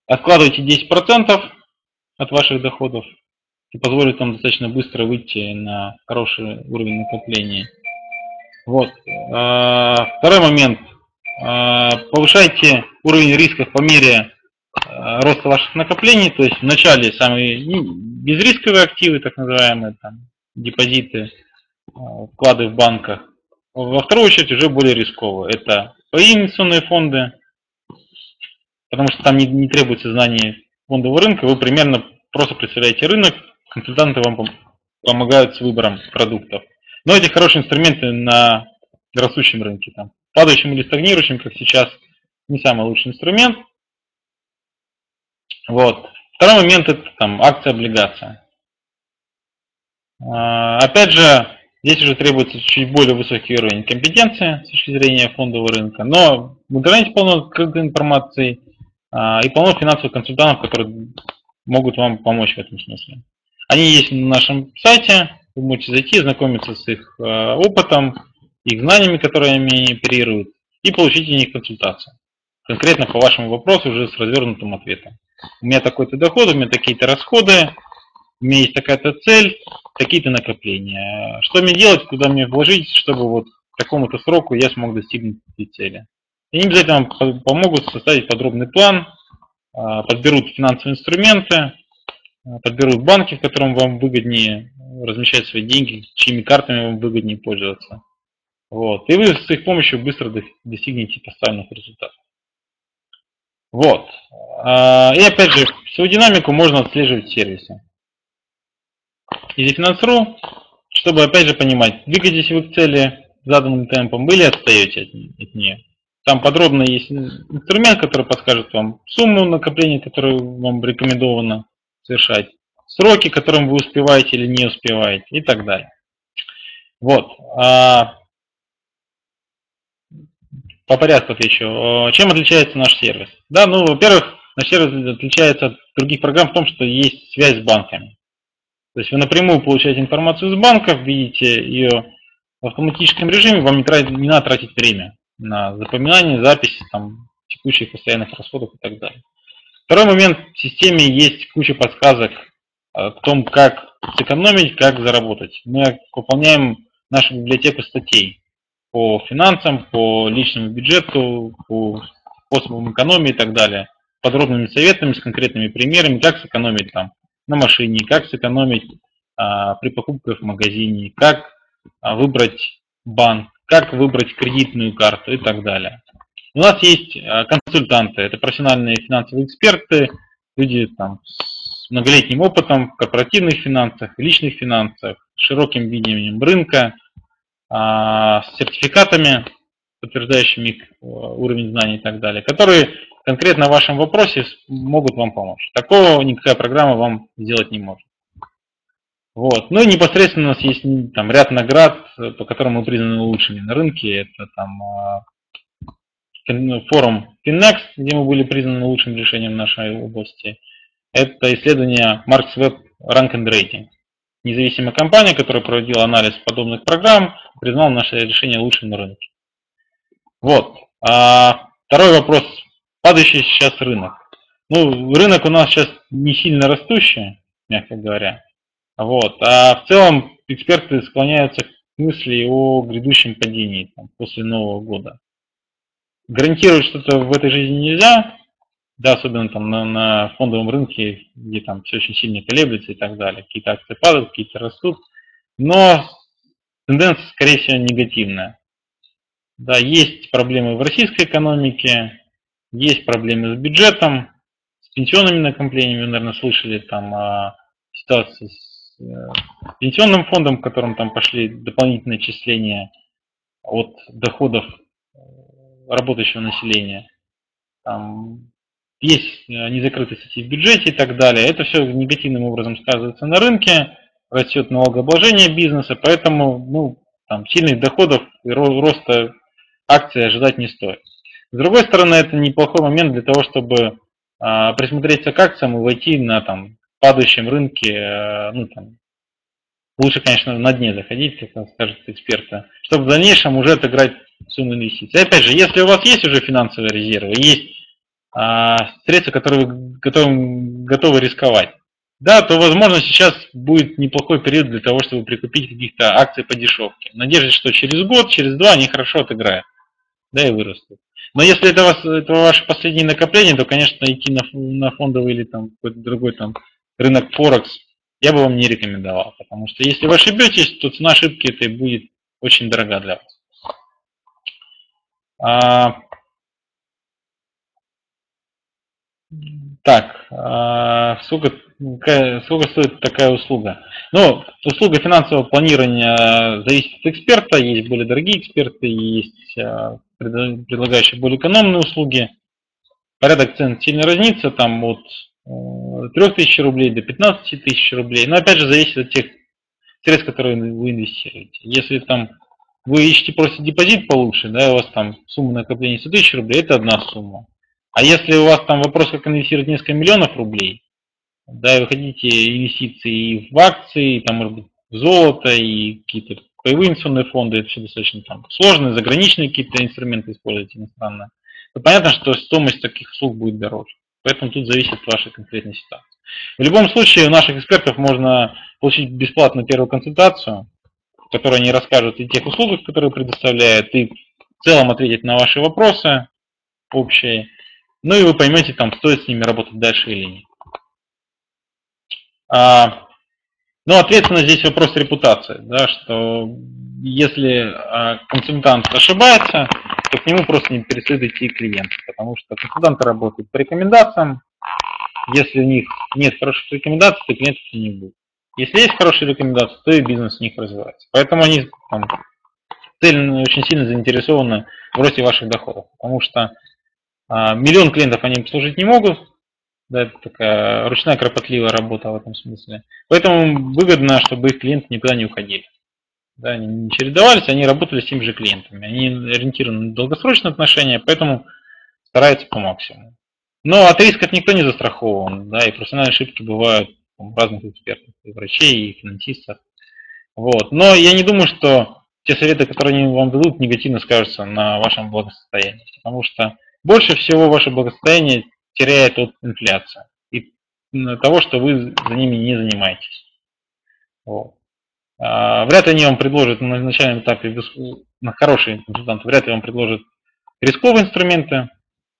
откладывайте 10% от ваших доходов и позволит вам достаточно быстро выйти на хороший уровень накопления. Вот. А, второй момент. А, повышайте уровень рисков по мере роста ваших накоплений. То есть вначале самые безрисковые активы, так называемые, там, депозиты – вклады в банках. Во вторую очередь уже более рисково. Это свои инвестиционные фонды, потому что там не, не требуется знание фондового рынка, вы примерно просто представляете рынок, консультанты вам помогают с выбором продуктов. Но эти хорошие инструменты на растущем рынке, там, падающим или стагнирующим, как сейчас, не самый лучший инструмент. Вот. Второй момент это там акция, облигация. А, опять же, Здесь уже требуется чуть более высокий уровень компетенции с точки зрения фондового рынка, но в интернете полно открытой информации а, и полно финансовых консультантов, которые могут вам помочь в этом смысле. Они есть на нашем сайте, вы можете зайти, знакомиться с их а, опытом, их знаниями, которые они оперируют, и получить у них консультацию. Конкретно по вашему вопросу уже с развернутым ответом. У меня такой-то доход, у меня такие-то расходы, у меня есть такая-то цель, такие-то накопления. Что мне делать, куда мне вложить, чтобы вот к такому-то сроку я смог достигнуть этой цели. И они обязательно вам помогут составить подробный план, а, подберут финансовые инструменты, подберут банки, в котором вам выгоднее размещать свои деньги, чьими картами вам выгоднее пользоваться. Вот. И вы с их помощью быстро достигнете поставленных результатов. Вот. А, и опять же, свою динамику можно отслеживать в сервисе. EasyFinance.ru, чтобы опять же понимать, двигаетесь вы к цели заданным темпом или отстаете от, от нее. Там подробно есть инструмент, который подскажет вам сумму накопления, которую вам рекомендовано совершать, сроки, которым вы успеваете или не успеваете и так далее. Вот. А, по порядку отвечу. Чем отличается наш сервис? Да, ну, во-первых, наш сервис отличается от других программ в том, что есть связь с банками. То есть вы напрямую получаете информацию из банков, видите ее в автоматическом режиме, вам не, тратить, не надо тратить время на запоминание, записи, там, текущих постоянных расходов и так далее. Второй момент, в системе есть куча подсказок о том, как сэкономить, как заработать. Мы выполняем нашу библиотеку статей по финансам, по личному бюджету, по способам экономии и так далее. Подробными советами, с конкретными примерами, как сэкономить там на машине, как сэкономить а, при покупках в магазине, как а, выбрать банк, как выбрать кредитную карту и так далее. У нас есть а, консультанты, это профессиональные финансовые эксперты, люди там, с многолетним опытом в корпоративных финансах, личных финансах, широким видением рынка, а, с сертификатами, подтверждающими э, уровень знаний и так далее, которые конкретно в вашем вопросе могут вам помочь. Такого никакая программа вам сделать не может. Вот. Ну и непосредственно у нас есть там ряд наград, по которым мы признаны лучшими на рынке. Это там а, форум FinNext, где мы были признаны лучшим решением нашей области. Это исследование Marks Web Rank and Rating. Независимая компания, которая проводила анализ подобных программ, признала наше решение лучшим на рынке. Вот. А второй вопрос. Падающий сейчас рынок. Ну, рынок у нас сейчас не сильно растущий, мягко говоря. Вот. А в целом эксперты склоняются к мысли о грядущем падении там, после Нового года. Гарантировать что-то в этой жизни нельзя, да, особенно там на, на фондовом рынке, где там все очень сильно колеблется и так далее. Какие-то акции падают, какие-то растут. Но тенденция, скорее всего, негативная. Да, есть проблемы в российской экономике, есть проблемы с бюджетом, с пенсионными накоплениями, вы, наверное, слышали там о ситуации с э, пенсионным фондом, в котором там пошли дополнительные отчисления от доходов работающего населения. Там есть э, незакрытые статьи в бюджете и так далее. Это все негативным образом сказывается на рынке, растет налогообложение бизнеса, поэтому ну, там, сильных доходов и роста акций ожидать не стоит. С другой стороны, это неплохой момент для того, чтобы а, присмотреться к акциям и войти на там, падающем рынке, а, ну, там, лучше, конечно, на дне заходить, как скажут эксперты, чтобы в дальнейшем уже отыграть сумму инвестиций. Опять же, если у вас есть уже финансовые резервы, есть а, средства, которые вы готовы, готовы рисковать, да, то, возможно, сейчас будет неплохой период для того, чтобы прикупить каких-то акций по дешевке. Надежда, что через год, через два они хорошо отыграют, да, и вырастут. Но если это, вас, это ваше последнее накопление, то, конечно, идти на, на фондовый или там какой-то другой там рынок Форекс я бы вам не рекомендовал. Потому что если вы ошибетесь, то цена ошибки это будет очень дорога для вас. А, Так, а сколько, сколько стоит такая услуга? Ну, услуга финансового планирования зависит от эксперта. Есть более дорогие эксперты, есть а, предлагающие более экономные услуги. Порядок цен сильно разнится, там от 3000 э, рублей до 15 тысяч рублей. Но опять же зависит от тех средств, которые вы инвестируете. Если там вы ищете просто депозит получше, да, у вас там сумма накопления 100 тысяч рублей, это одна сумма. А если у вас там вопрос, как инвестировать несколько миллионов рублей, да, и вы хотите инвестиции в акции, там, может быть, в золото и какие-то паевые инвестиционные фонды, это все достаточно там сложные, заграничные какие-то инструменты используете иностранные, то понятно, что стоимость таких услуг будет дороже. Поэтому тут зависит от вашей конкретной ситуации. В любом случае у наших экспертов можно получить бесплатную первую консультацию, в которой они расскажут и тех услугах, которые предоставляют, и в целом ответить на ваши вопросы общие. Ну и вы поймете, там, стоит с ними работать дальше или нет. А, ну, ответственно, здесь вопрос репутации, да, что если а, консультант ошибается, то к нему просто не перестают идти клиенты, потому что консультанты работают по рекомендациям, если у них нет хороших рекомендаций, то клиентов не будет. Если есть хорошие рекомендации, то и бизнес у них развивается. Поэтому они там, цельно, очень сильно заинтересованы в росте ваших доходов, потому что а, миллион клиентов они обслужить не могут. Да, это такая ручная кропотливая работа в этом смысле. Поэтому выгодно, чтобы их клиенты никуда не уходили. Да, они не чередовались, они работали с теми же клиентами. Они ориентированы на долгосрочные отношения, поэтому стараются по максимуму. Но от рисков никто не застрахован, да, и профессиональные ошибки бывают разных экспертов, и врачей, и финансистов. Вот. Но я не думаю, что те советы, которые они вам дадут, негативно скажутся на вашем благосостоянии. Потому что больше всего ваше благосостояние теряет от инфляции и того, что вы за ними не занимаетесь. Вот. А, вряд ли они вам предложат на начальном этапе, на хорошие консультанты, вряд ли вам предложат рисковые инструменты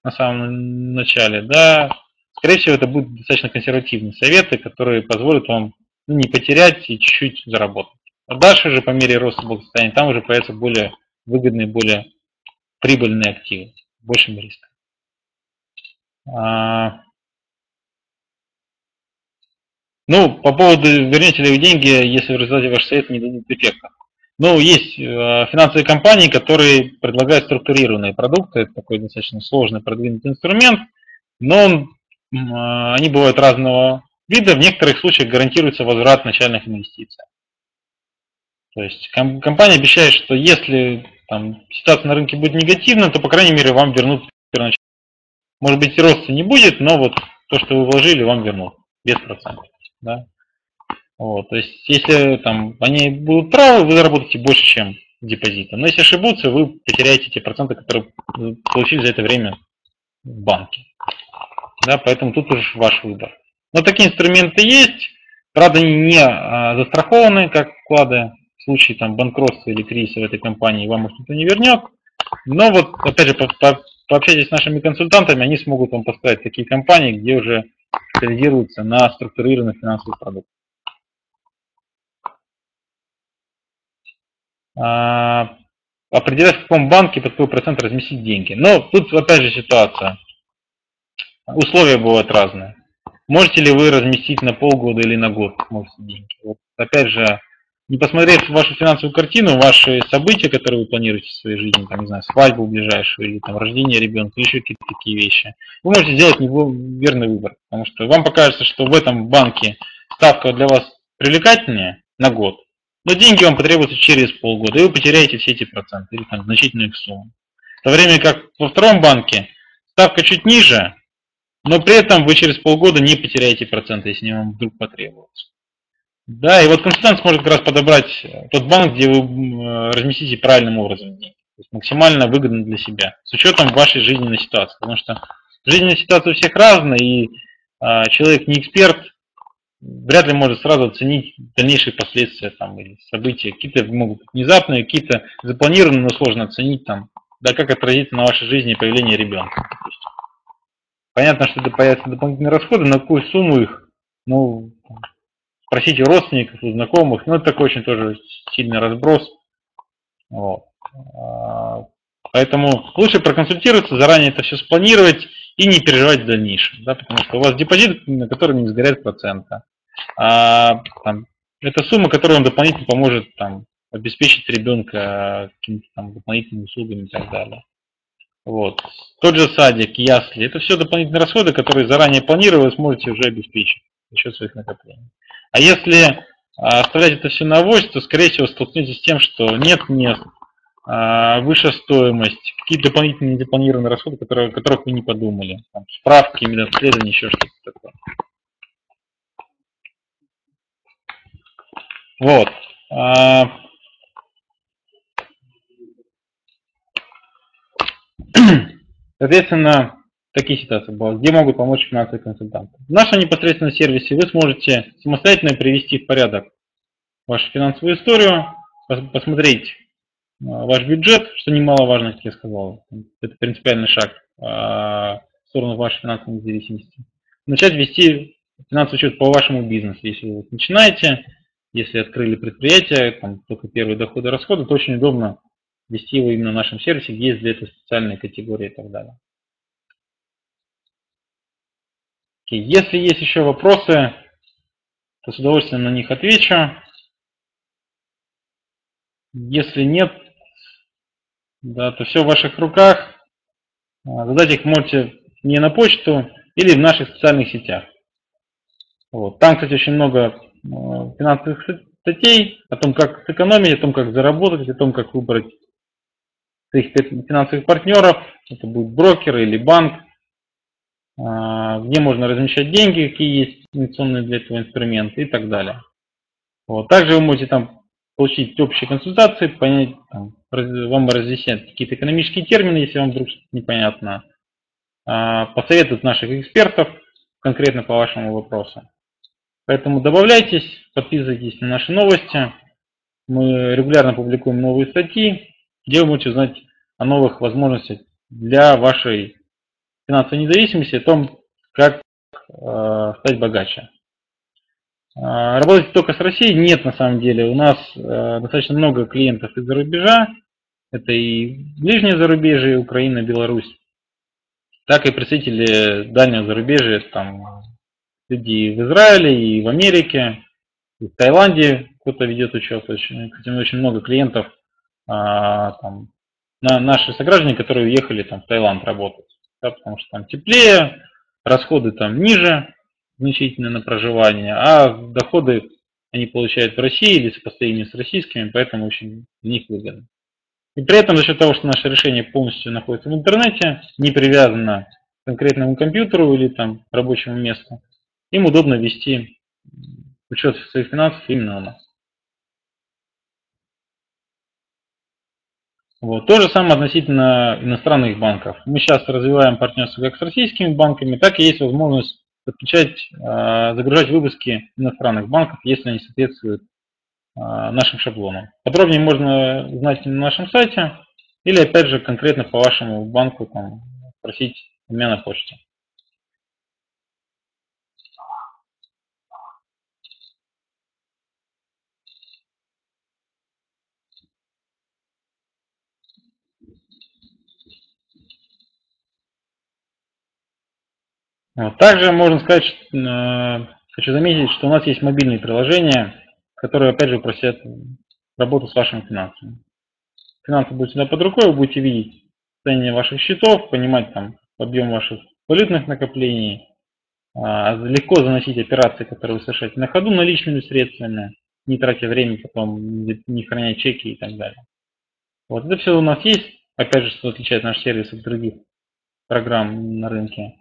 на самом начале. Да, скорее всего, это будут достаточно консервативные советы, которые позволят вам ну, не потерять и чуть-чуть заработать. А дальше же по мере роста благосостояния там уже появятся более выгодные, более прибыльные активы большим риском. А, Ну, по поводу вернете ли вы деньги, если в результате ваш совет не дадут эффекта. Ну, есть э, финансовые компании, которые предлагают структурированные продукты. Это такой достаточно сложный, продвинутый инструмент, но он, они бывают разного вида. В некоторых случаях гарантируется возврат начальных инвестиций. То есть компания обещает, что если там, ситуация на рынке будет негативна, то, по крайней мере, вам вернут первоначально. Может быть, роста не будет, но вот то, что вы вложили, вам вернут без процентов. Да? Вот, то есть, если там они будут правы, вы заработаете больше, чем депозита. Но если ошибутся, вы потеряете те проценты, которые получили за это время в банке. Да, поэтому тут уже ваш выбор. Но такие инструменты есть. Правда, они не а, застрахованы, как вклады. В случае там, банкротства или кризиса в этой компании вам их никто не вернет. Но вот, опять же, по, по, пообщайтесь с нашими консультантами, они смогут вам поставить такие компании, где уже специализируются на структурированных финансовых продуктах. А, определять, в каком банке под какой процент разместить деньги. Но тут опять же ситуация. Условия бывают разные. Можете ли вы разместить на полгода или на год можете деньги? Вот, опять же, не посмотрев вашу финансовую картину, ваши события, которые вы планируете в своей жизни, там, не знаю, свадьбу ближайшую или там рождение ребенка, еще какие-то такие вещи, вы можете сделать неверный выбор. Потому что вам покажется, что в этом банке ставка для вас привлекательнее на год, но деньги вам потребуются через полгода, и вы потеряете все эти проценты или там значительную сумму. В то время как во втором банке ставка чуть ниже, но при этом вы через полгода не потеряете проценты, если вам вдруг потребуются. Да, и вот консультант сможет как раз подобрать тот банк, где вы э, разместите правильным образом деньги. То есть максимально выгодно для себя, с учетом вашей жизненной ситуации. Потому что жизненная ситуация у всех разная, и а, человек не эксперт, вряд ли может сразу оценить дальнейшие последствия там, или события. Какие-то могут быть внезапные, какие-то запланированные, но сложно оценить там, да как отразится на вашей жизни появление ребенка. Понятно, что это появятся дополнительные расходы, на какую сумму их, ну, спросите родственников, у знакомых, ну, это такой очень тоже сильный разброс. Вот. А, поэтому лучше проконсультироваться, заранее это все спланировать и не переживать в дальнейшем, да, потому что у вас депозит, на который не сгорят процента. А, там, это сумма, которая вам дополнительно поможет там, обеспечить ребенка какими-то там дополнительными услугами и так далее. Вот. Тот же садик, ясли, это все дополнительные расходы, которые заранее планировали, вы сможете уже обеспечить за счет своих накоплений. А если а, оставлять это все на авось, то, скорее всего, столкнетесь с тем, что нет мест, а, выше стоимость, какие-то дополнительные незапланированные расходы, которые, о которых вы не подумали. Там, справки, медобследования, еще что-то такое. Вот. А, соответственно, такие ситуации бывают, где могут помочь финансовые консультанты. В нашем непосредственном сервисе вы сможете самостоятельно привести в порядок вашу финансовую историю, посмотреть а, ваш бюджет, что немаловажно, как я сказал. Это принципиальный шаг а, в сторону вашей финансовой независимости. Начать вести финансовый учет по вашему бизнесу. Если вы начинаете, если открыли предприятие, там только первые доходы и расходы, то очень удобно вести его именно в нашем сервисе, где есть для этого специальные категории и так далее. Если есть еще вопросы, то с удовольствием на них отвечу. Если нет, да, то все в ваших руках. А, задать их можете не на почту или в наших социальных сетях. Вот. Там, кстати, очень много а, финансовых статей о том, как сэкономить, о том, как заработать, о том, как выбрать своих финансовых партнеров. Это будет брокер или банк, а, где можно размещать деньги, какие есть инвестиционные для этого инструменты и так далее. Вот. Также вы можете там получить общие консультации, понять, там, вам разъяснят какие-то экономические термины, если вам вдруг что-то непонятно, а, посоветуют наших экспертов конкретно по вашему вопросу. Поэтому добавляйтесь, подписывайтесь на наши новости. Мы регулярно публикуем новые статьи, где вы можете узнать о новых возможностях для вашей финансовой независимости, о том, как э, стать богаче. А, работать только с Россией нет на самом деле. У нас э, достаточно много клиентов из-за рубежа. Это и ближнее зарубежье, Украина, Беларусь, так и представители дальнего зарубежья, там, людей в Израиле, и в Америке, и в Таиланде кто-то ведет учет. Очень, кстати, очень много клиентов, а, там, на наши сограждане, которые уехали там, в Таиланд работать. Да, потому что там теплее, расходы там ниже значительно на проживание, а доходы они получают в России или сопоставимые с российскими, поэтому очень для них выгодно. И при этом за счет того, что наше решение полностью находится в интернете, не привязано к конкретному компьютеру или там рабочему месту, им удобно вести учет своих финансов именно у нас. Вот. То же самое относительно иностранных банков. Мы сейчас развиваем партнерство как с российскими банками, так и есть возможность подключать, а, загружать выпуски иностранных банков, если они соответствуют а, нашим шаблонам. Подробнее можно узнать на нашем сайте или опять же конкретно по вашему банку там, просить у меня на почте. Также можно сказать, э, хочу заметить, что у нас есть мобильные приложения, которые, опять же, просят работу с вашими финансами. Финансы будут всегда под рукой, вы будете видеть состояние ваших счетов, понимать там объем ваших валютных накоплений, а, легко заносить операции, которые вы совершаете на ходу наличными средствами, не тратя время, потом не храня чеки и так далее. Вот это все у нас есть. Опять же, что отличает наш сервис от других программ на рынке.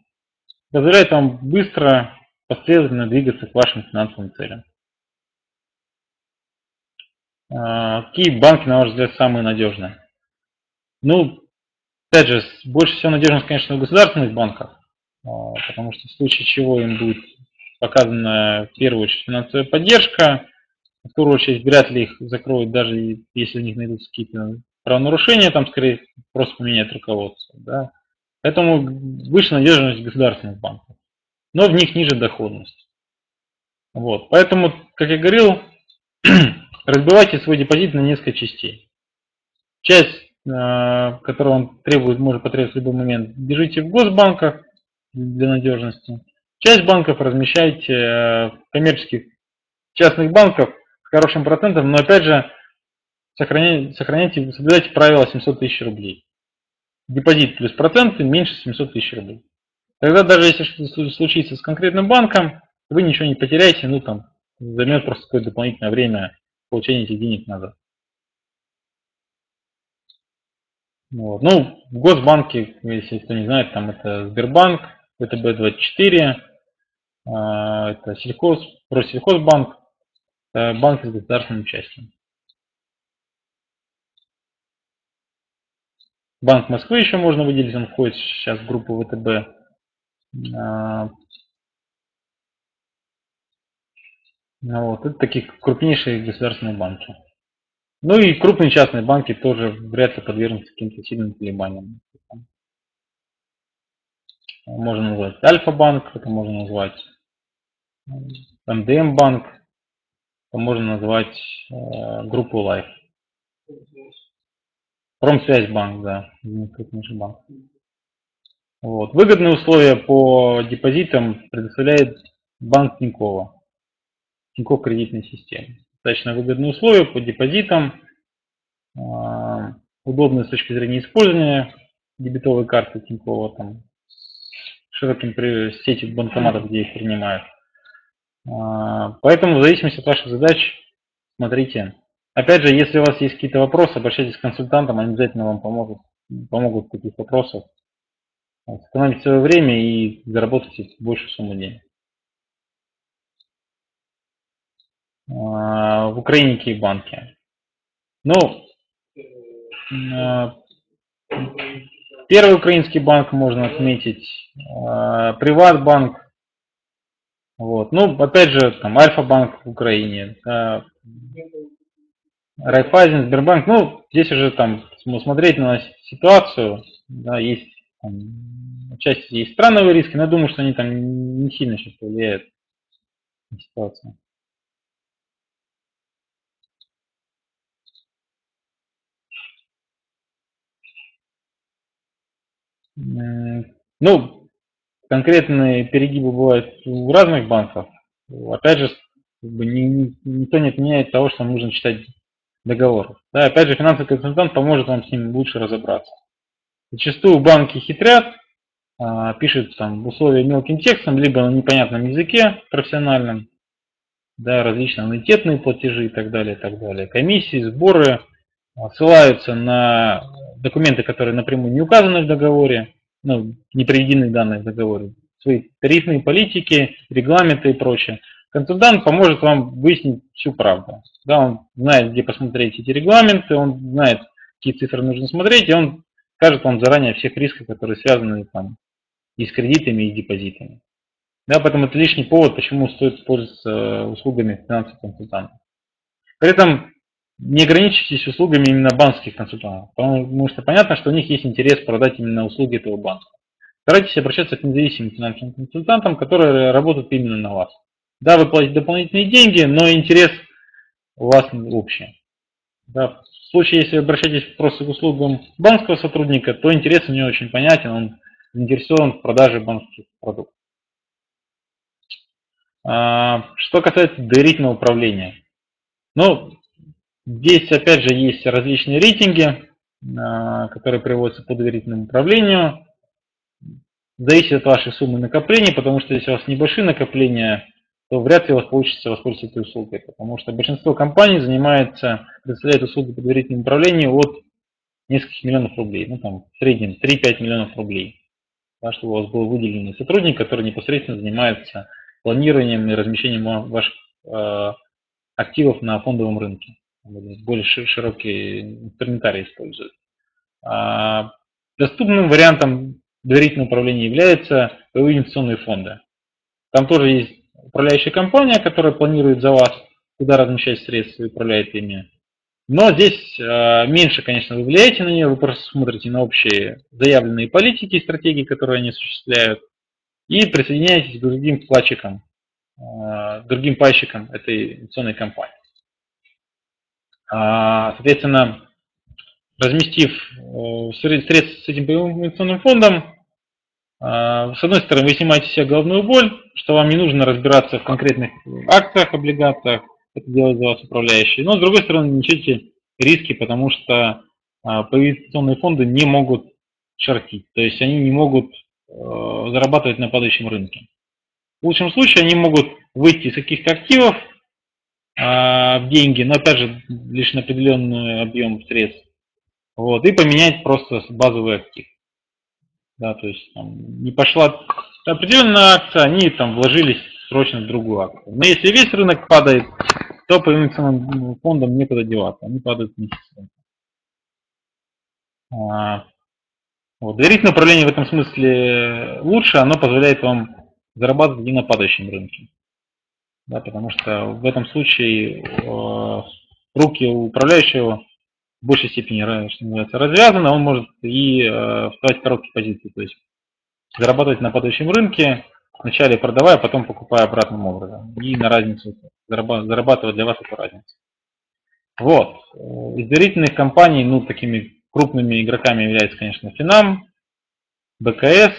Позволяет вам быстро, последовательно двигаться к вашим финансовым целям. А, какие банки, на ваш взгляд, самые надежные? Ну, опять же, больше всего надежность, конечно, в государственных банках, а, потому что в случае чего им будет показана в первую очередь финансовая поддержка, в вторую очередь вряд ли их закроют, даже если у них найдутся какие-то правонарушения, там скорее просто поменять руководство. Да. Поэтому выше надежность государственных банков, но в них ниже доходность. Вот. Поэтому, как я говорил, разбивайте свой депозит на несколько частей. Часть, э, которую он требует, может потребовать в любой момент, держите в госбанках для надежности. Часть банков размещайте э, в коммерческих частных банках с хорошим процентом, но опять же сохраняйте, сохраняйте соблюдайте правило 700 тысяч рублей. Депозит плюс проценты меньше 700 тысяч рублей. Тогда даже если что-то случится с конкретным банком, вы ничего не потеряете, ну там займет просто какое-то дополнительное время получения этих денег назад. Вот. Ну, в Госбанке, если кто не знает, там это Сбербанк, ВТБ-24, а, это сельхоз, Россельхозбанк, банк с государственным участием. Банк Москвы еще можно выделить, он входит сейчас в группу ВТБ. А, ну вот, это такие крупнейшие государственные банки. Ну и крупные частные банки тоже вряд ли подвергнутся каким-то сильным колебаниям. Можно назвать Альфа-банк, это можно назвать МДМ-банк, это можно назвать э, группу Life. Промсвязьбанк, да, крупнейший банк. Вот. Выгодные условия по депозитам предоставляет банк Тинькова. Тинькофф кредитной системы. Достаточно выгодные условия по депозитам, а, удобные с точки зрения использования дебетовой карты Тинькова, там, широким сетью банкоматов, где их принимают. А, поэтому в зависимости от ваших задач смотрите. Опять же, если у вас есть какие-то вопросы, обращайтесь к консультантам, они обязательно вам помогут, помогут в таких вопросах. Сэкономить свое время и заработать большую сумму денег. А, в Украине какие банки? Ну, а, первый украинский банк можно отметить, а, Приватбанк, вот. Ну, опять же, там Альфа-банк в Украине, Райфайзен, Сбербанк, ну, здесь уже там смотреть на ситуацию, да, есть там, часть есть страновые риски, но я думаю, что они там не сильно сейчас влияют на ситуацию. Ну, конкретные перегибы бывают у разных банков. Опять же, никто не отменяет того, что нужно читать договор. Да, опять же, финансовый консультант поможет вам с ним лучше разобраться. Зачастую банки хитрят, а, пишут там условия мелким текстом, либо на непонятном языке профессиональном, да, различные аннуитетные платежи и так далее, и так далее. Комиссии, сборы а, ссылаются на документы, которые напрямую не указаны в договоре, ну, не приведены данные в договоре, свои тарифные политики, регламенты и прочее. Консультант поможет вам выяснить всю правду. Да, он знает, где посмотреть эти регламенты, он знает, какие цифры нужно смотреть, и он скажет вам заранее всех рисках, которые связаны там, и с кредитами, и с депозитами. Да, поэтому это лишний повод, почему стоит пользоваться э, услугами финансовых консультантов. При этом не ограничивайтесь услугами именно банковских консультантов, потому что понятно, что у них есть интерес продать именно услуги этого банка. Старайтесь обращаться к независимым финансовым консультантам, которые работают именно на вас. Да, вы платите дополнительные деньги, но интерес у вас общий. Да, в случае, если вы обращаетесь просто к услугам банковского сотрудника, то интерес у него очень понятен, он заинтересован в продаже банковских продуктов. А, что касается доверительного управления. Ну, здесь опять же есть различные рейтинги, а, которые приводятся по доверительному управлению. Зависит от вашей суммы накоплений, потому что если у вас небольшие накопления, то вряд ли у вас получится воспользоваться этой услугой, потому что большинство компаний занимается, предоставляет услуги по доверительному управлению от нескольких миллионов рублей, ну там в среднем 3-5 миллионов рублей, да, чтобы у вас был выделенный сотрудник, который непосредственно занимается планированием и размещением ваших э, активов на фондовом рынке. Более широкий инструментарий используют. А, доступным вариантом доверительного управления являются паевые инвестиционные фонды. Там тоже есть управляющая компания, которая планирует за вас, куда размещать средства и управляет ими. Но здесь э, меньше, конечно, вы влияете на нее, вы просто смотрите на общие заявленные политики и стратегии, которые они осуществляют, и присоединяетесь к другим вкладчикам, э, другим пайщикам этой инвестиционной компании. А, соответственно, разместив э, средства с этим инвестиционным фондом, с одной стороны, вы снимаете себе головную боль, что вам не нужно разбираться в конкретных акциях, облигациях, это делает за вас управляющий. Но с другой стороны, несете риски, потому что а, инвестиционные фонды не могут шортить, то есть они не могут э, зарабатывать на падающем рынке. В лучшем случае они могут выйти из каких-то активов а, в деньги, но опять же лишь на определенный объем средств, вот, и поменять просто базовый актив. Да, то есть там, не пошла определенная акция, они там вложились срочно в другую акцию. Но если весь рынок падает, то по инвестиционным фондам некуда деваться, они падают вместе с рынком. А, вот. Доверительное управление в этом смысле лучше, оно позволяет вам зарабатывать и на падающем рынке. Да, потому что в этом случае э, руки управляющего в большей степени, что называется, развязаны, он может и э, вставать в короткие позиции, то есть зарабатывать на падающем рынке, вначале продавая, потом покупая обратным образом. И на разницу зарабатывать для вас эту разницу. Вот. Из доверительных компаний, ну, такими крупными игроками являются, конечно, Финам, БКС.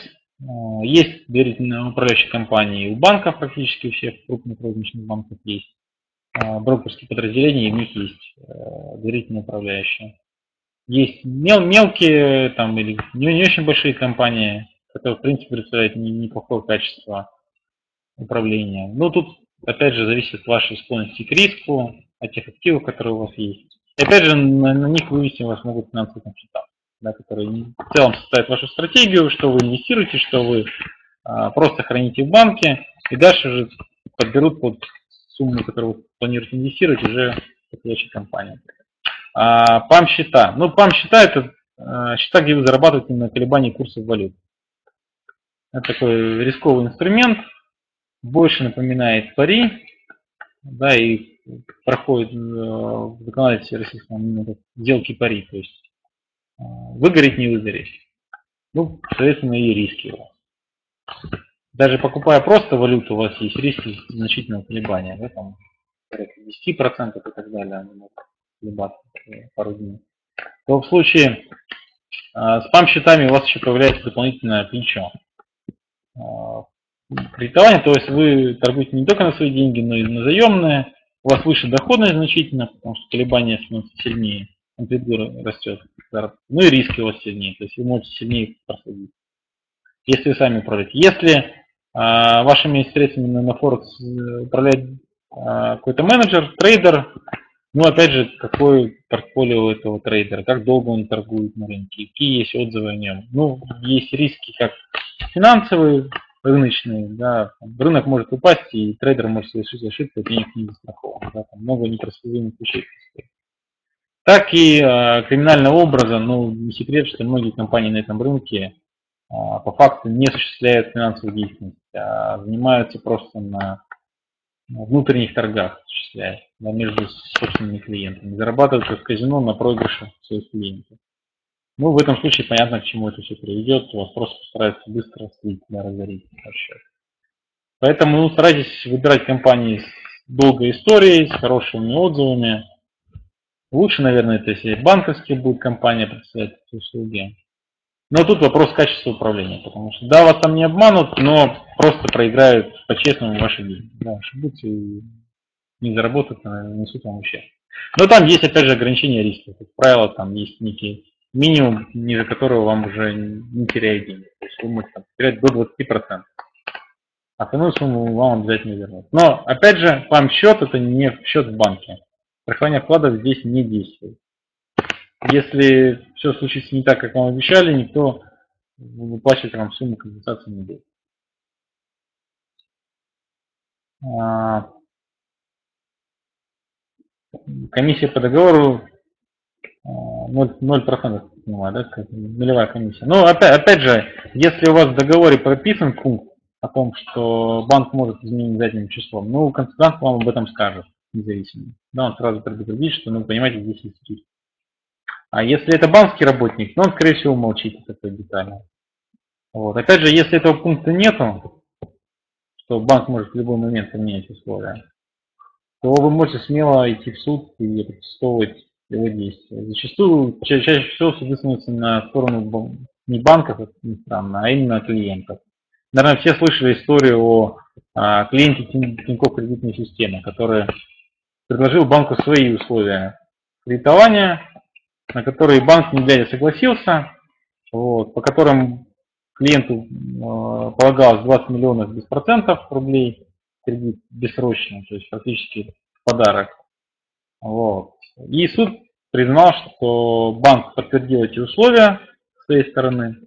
Есть доверительные управляющие компании у банков, практически у всех крупных розничных банков есть. Брокерские подразделения, и у них есть э, доверительные управляющие. Есть мел мелкие там, или не, не очень большие компании, это, в принципе, представляет неплохое качество управления. Но тут, опять же, зависит от вашей склонности к риску, от тех активов, которые у вас есть. И опять же, на, на них вывести вас могут финансовые консультанты, да, которые в целом составят вашу стратегию, что вы инвестируете, что вы а, просто храните в банке, и дальше же подберут под сумму, которую вы планируете инвестировать, уже подходящая компания. А, ПАМ-счета. Ну, ПАМ-счета это а, счета, где вы зарабатываете на колебании курсов валют. Это такой рисковый инструмент, больше напоминает пари, да, и проходит э, в законодательстве российском сделки пари, то есть э, выгореть, не выгореть. Ну, соответственно, и риски у вас. Даже покупая просто валюту, у вас есть риски значительного колебания, да, там, 10% и так далее, они могут колебаться пару дней. То в случае э, с пам-счетами у вас еще появляется дополнительное плечо. А, кредитования, то есть вы торгуете не только на свои деньги, но и на заемные, у вас выше доходность значительно, потому что колебания становятся сильнее, амплитуда растет, ну и риски у вас сильнее, то есть вы можете сильнее проследить, если вы сами управляете. Если вашими средствами на, Форекс э, управляет а, какой-то менеджер, трейдер, ну, опять же, какой портфолио этого трейдера, как долго он торгует на рынке, какие есть отзывы о нем. Ну, есть риски как финансовые, рыночные, да, рынок может упасть, и трейдер может совершить ошибку, денег не застрахован, да, там много непредсказуемых вещей. Так и э, криминального образа, ну, не секрет, что многие компании на этом рынке по факту не осуществляют финансовую деятельность, а занимаются просто на внутренних торгах, осуществляют да, между собственными клиентами, зарабатывают как казино на проигрыше своих клиентов. Ну, в этом случае понятно, к чему это все приведет. У вас просто постараются быстро слить, да, разорить расчет. Поэтому ну, старайтесь выбирать компании с долгой историей, с хорошими отзывами. Лучше, наверное, это если банковские будет компания представлять эти услуги. Но тут вопрос качества управления, потому что да, вас там не обманут, но просто проиграют по-честному ваши деньги. Да, ошибутся и не заработают, а несут вам ущерб. Но там есть, опять же, ограничения риска. Как правило, там есть некий минимум, ниже которого вам уже не теряет деньги. То есть вы можете там, терять до 20%. А остальную сумму вам обязательно вернут. Но, опять же, вам счет это не счет в банке. Страхование вкладов здесь не действует. Если все случится не так, как вам обещали, никто выплачивать вам сумму компенсации не будет. А, комиссия по договору 0%, 0% снимаю, да, нулевая комиссия. Но опять, опять же, если у вас в договоре прописан пункт о том, что банк может изменить задним числом, ну, консультант вам об этом скажет, независимо. Да, он сразу предупредит, что, ну, понимаете, здесь есть риск. А если это банковский работник, ну, он, скорее всего, молчит о такой детали. Вот. Опять же, если этого пункта нету, что банк может в любой момент поменять условия, то вы можете смело идти в суд и протестовать его действия. Зачастую, чаще, чаще всего суды становятся на сторону не банков, это не странно, а именно клиентов. Наверное, все слышали историю о а, клиенте Тинькофф кредитной системы, который предложил банку свои условия кредитования, на которые банк не глядя согласился, вот, по которым клиенту э, полагалось 20 миллионов без процентов рублей кредит бессрочный, то есть практически подарок. Вот. И суд признал, что банк подтвердил эти условия с своей стороны,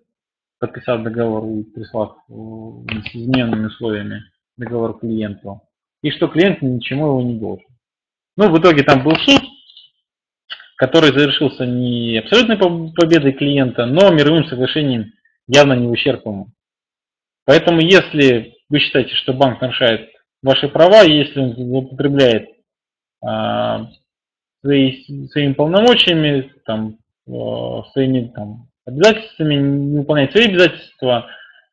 подписав договор и прислав э, с измененными условиями договор клиенту, и что клиент ничему его не должен. Ну, в итоге там был суд, который завершился не абсолютной победой клиента, но мировым соглашением явно не в ущерб ему. Поэтому если вы считаете, что банк нарушает ваши права, если он злоупотребляет а, свои, своими полномочиями, там, а, своими там, обязательствами, не выполняет свои обязательства,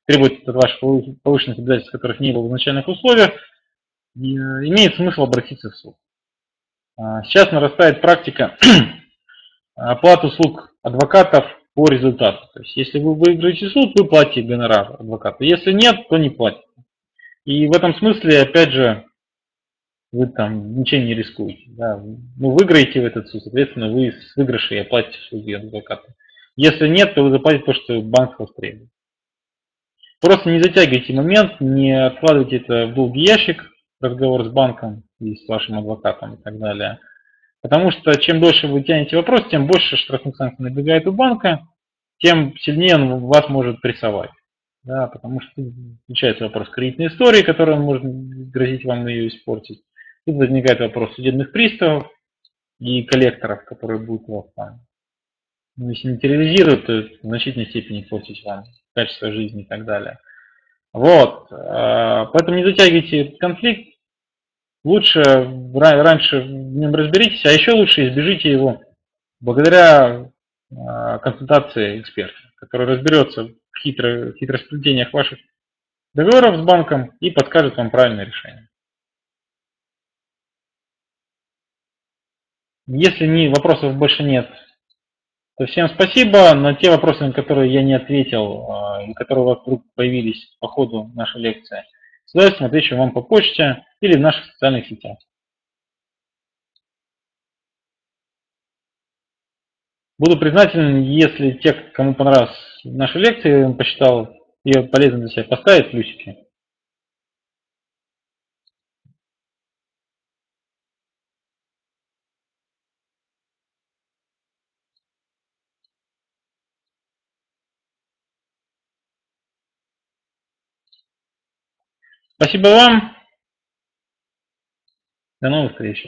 требует от ваших повышенных обязательств, которых не было в начальных условиях, имеет смысл обратиться в суд. А, сейчас нарастает практика оплаты услуг адвокатов по результату. То есть, если вы выиграете суд, вы платите гонорар адвокату. Если нет, то не платите. И в этом смысле, опять же, вы там ничем не рискуете. Да. Ну, выиграете в этот суд, соответственно, вы с выигрышей оплатите услуги адвоката. Если нет, то вы заплатите то, что банк вас требует. Просто не затягивайте момент, не откладывайте это в долгий ящик, разговор с банком и с вашим адвокатом и так далее. Потому что чем дольше вы тянете вопрос, тем больше штрафных санкций набегает у банка, тем сильнее он вас может прессовать. Да, потому что включается вопрос кредитной истории, которая может грозить вам ее испортить. Тут возникает вопрос судебных приставов и коллекторов, которые будут вас там. Ну, если материализируют, то в значительной степени портить вам качество жизни и так далее. Вот. А, поэтому не затягивайте конфликт, лучше раньше в нем разберитесь, а еще лучше избежите его благодаря а, консультации эксперта, который разберется в хитро, хитросплетениях ваших договоров с банком и подскажет вам правильное решение. Если не, вопросов больше нет, то всем спасибо. На те вопросы, на которые я не ответил, а, и которые у вдруг появились по ходу нашей лекции, с удовольствием отвечу вам по почте или в наших социальных сетях. Буду признателен, если те, кому понравилась наша лекция, он посчитал ее полезной для себя, поставить плюсики. Спасибо вам. До новых встреч.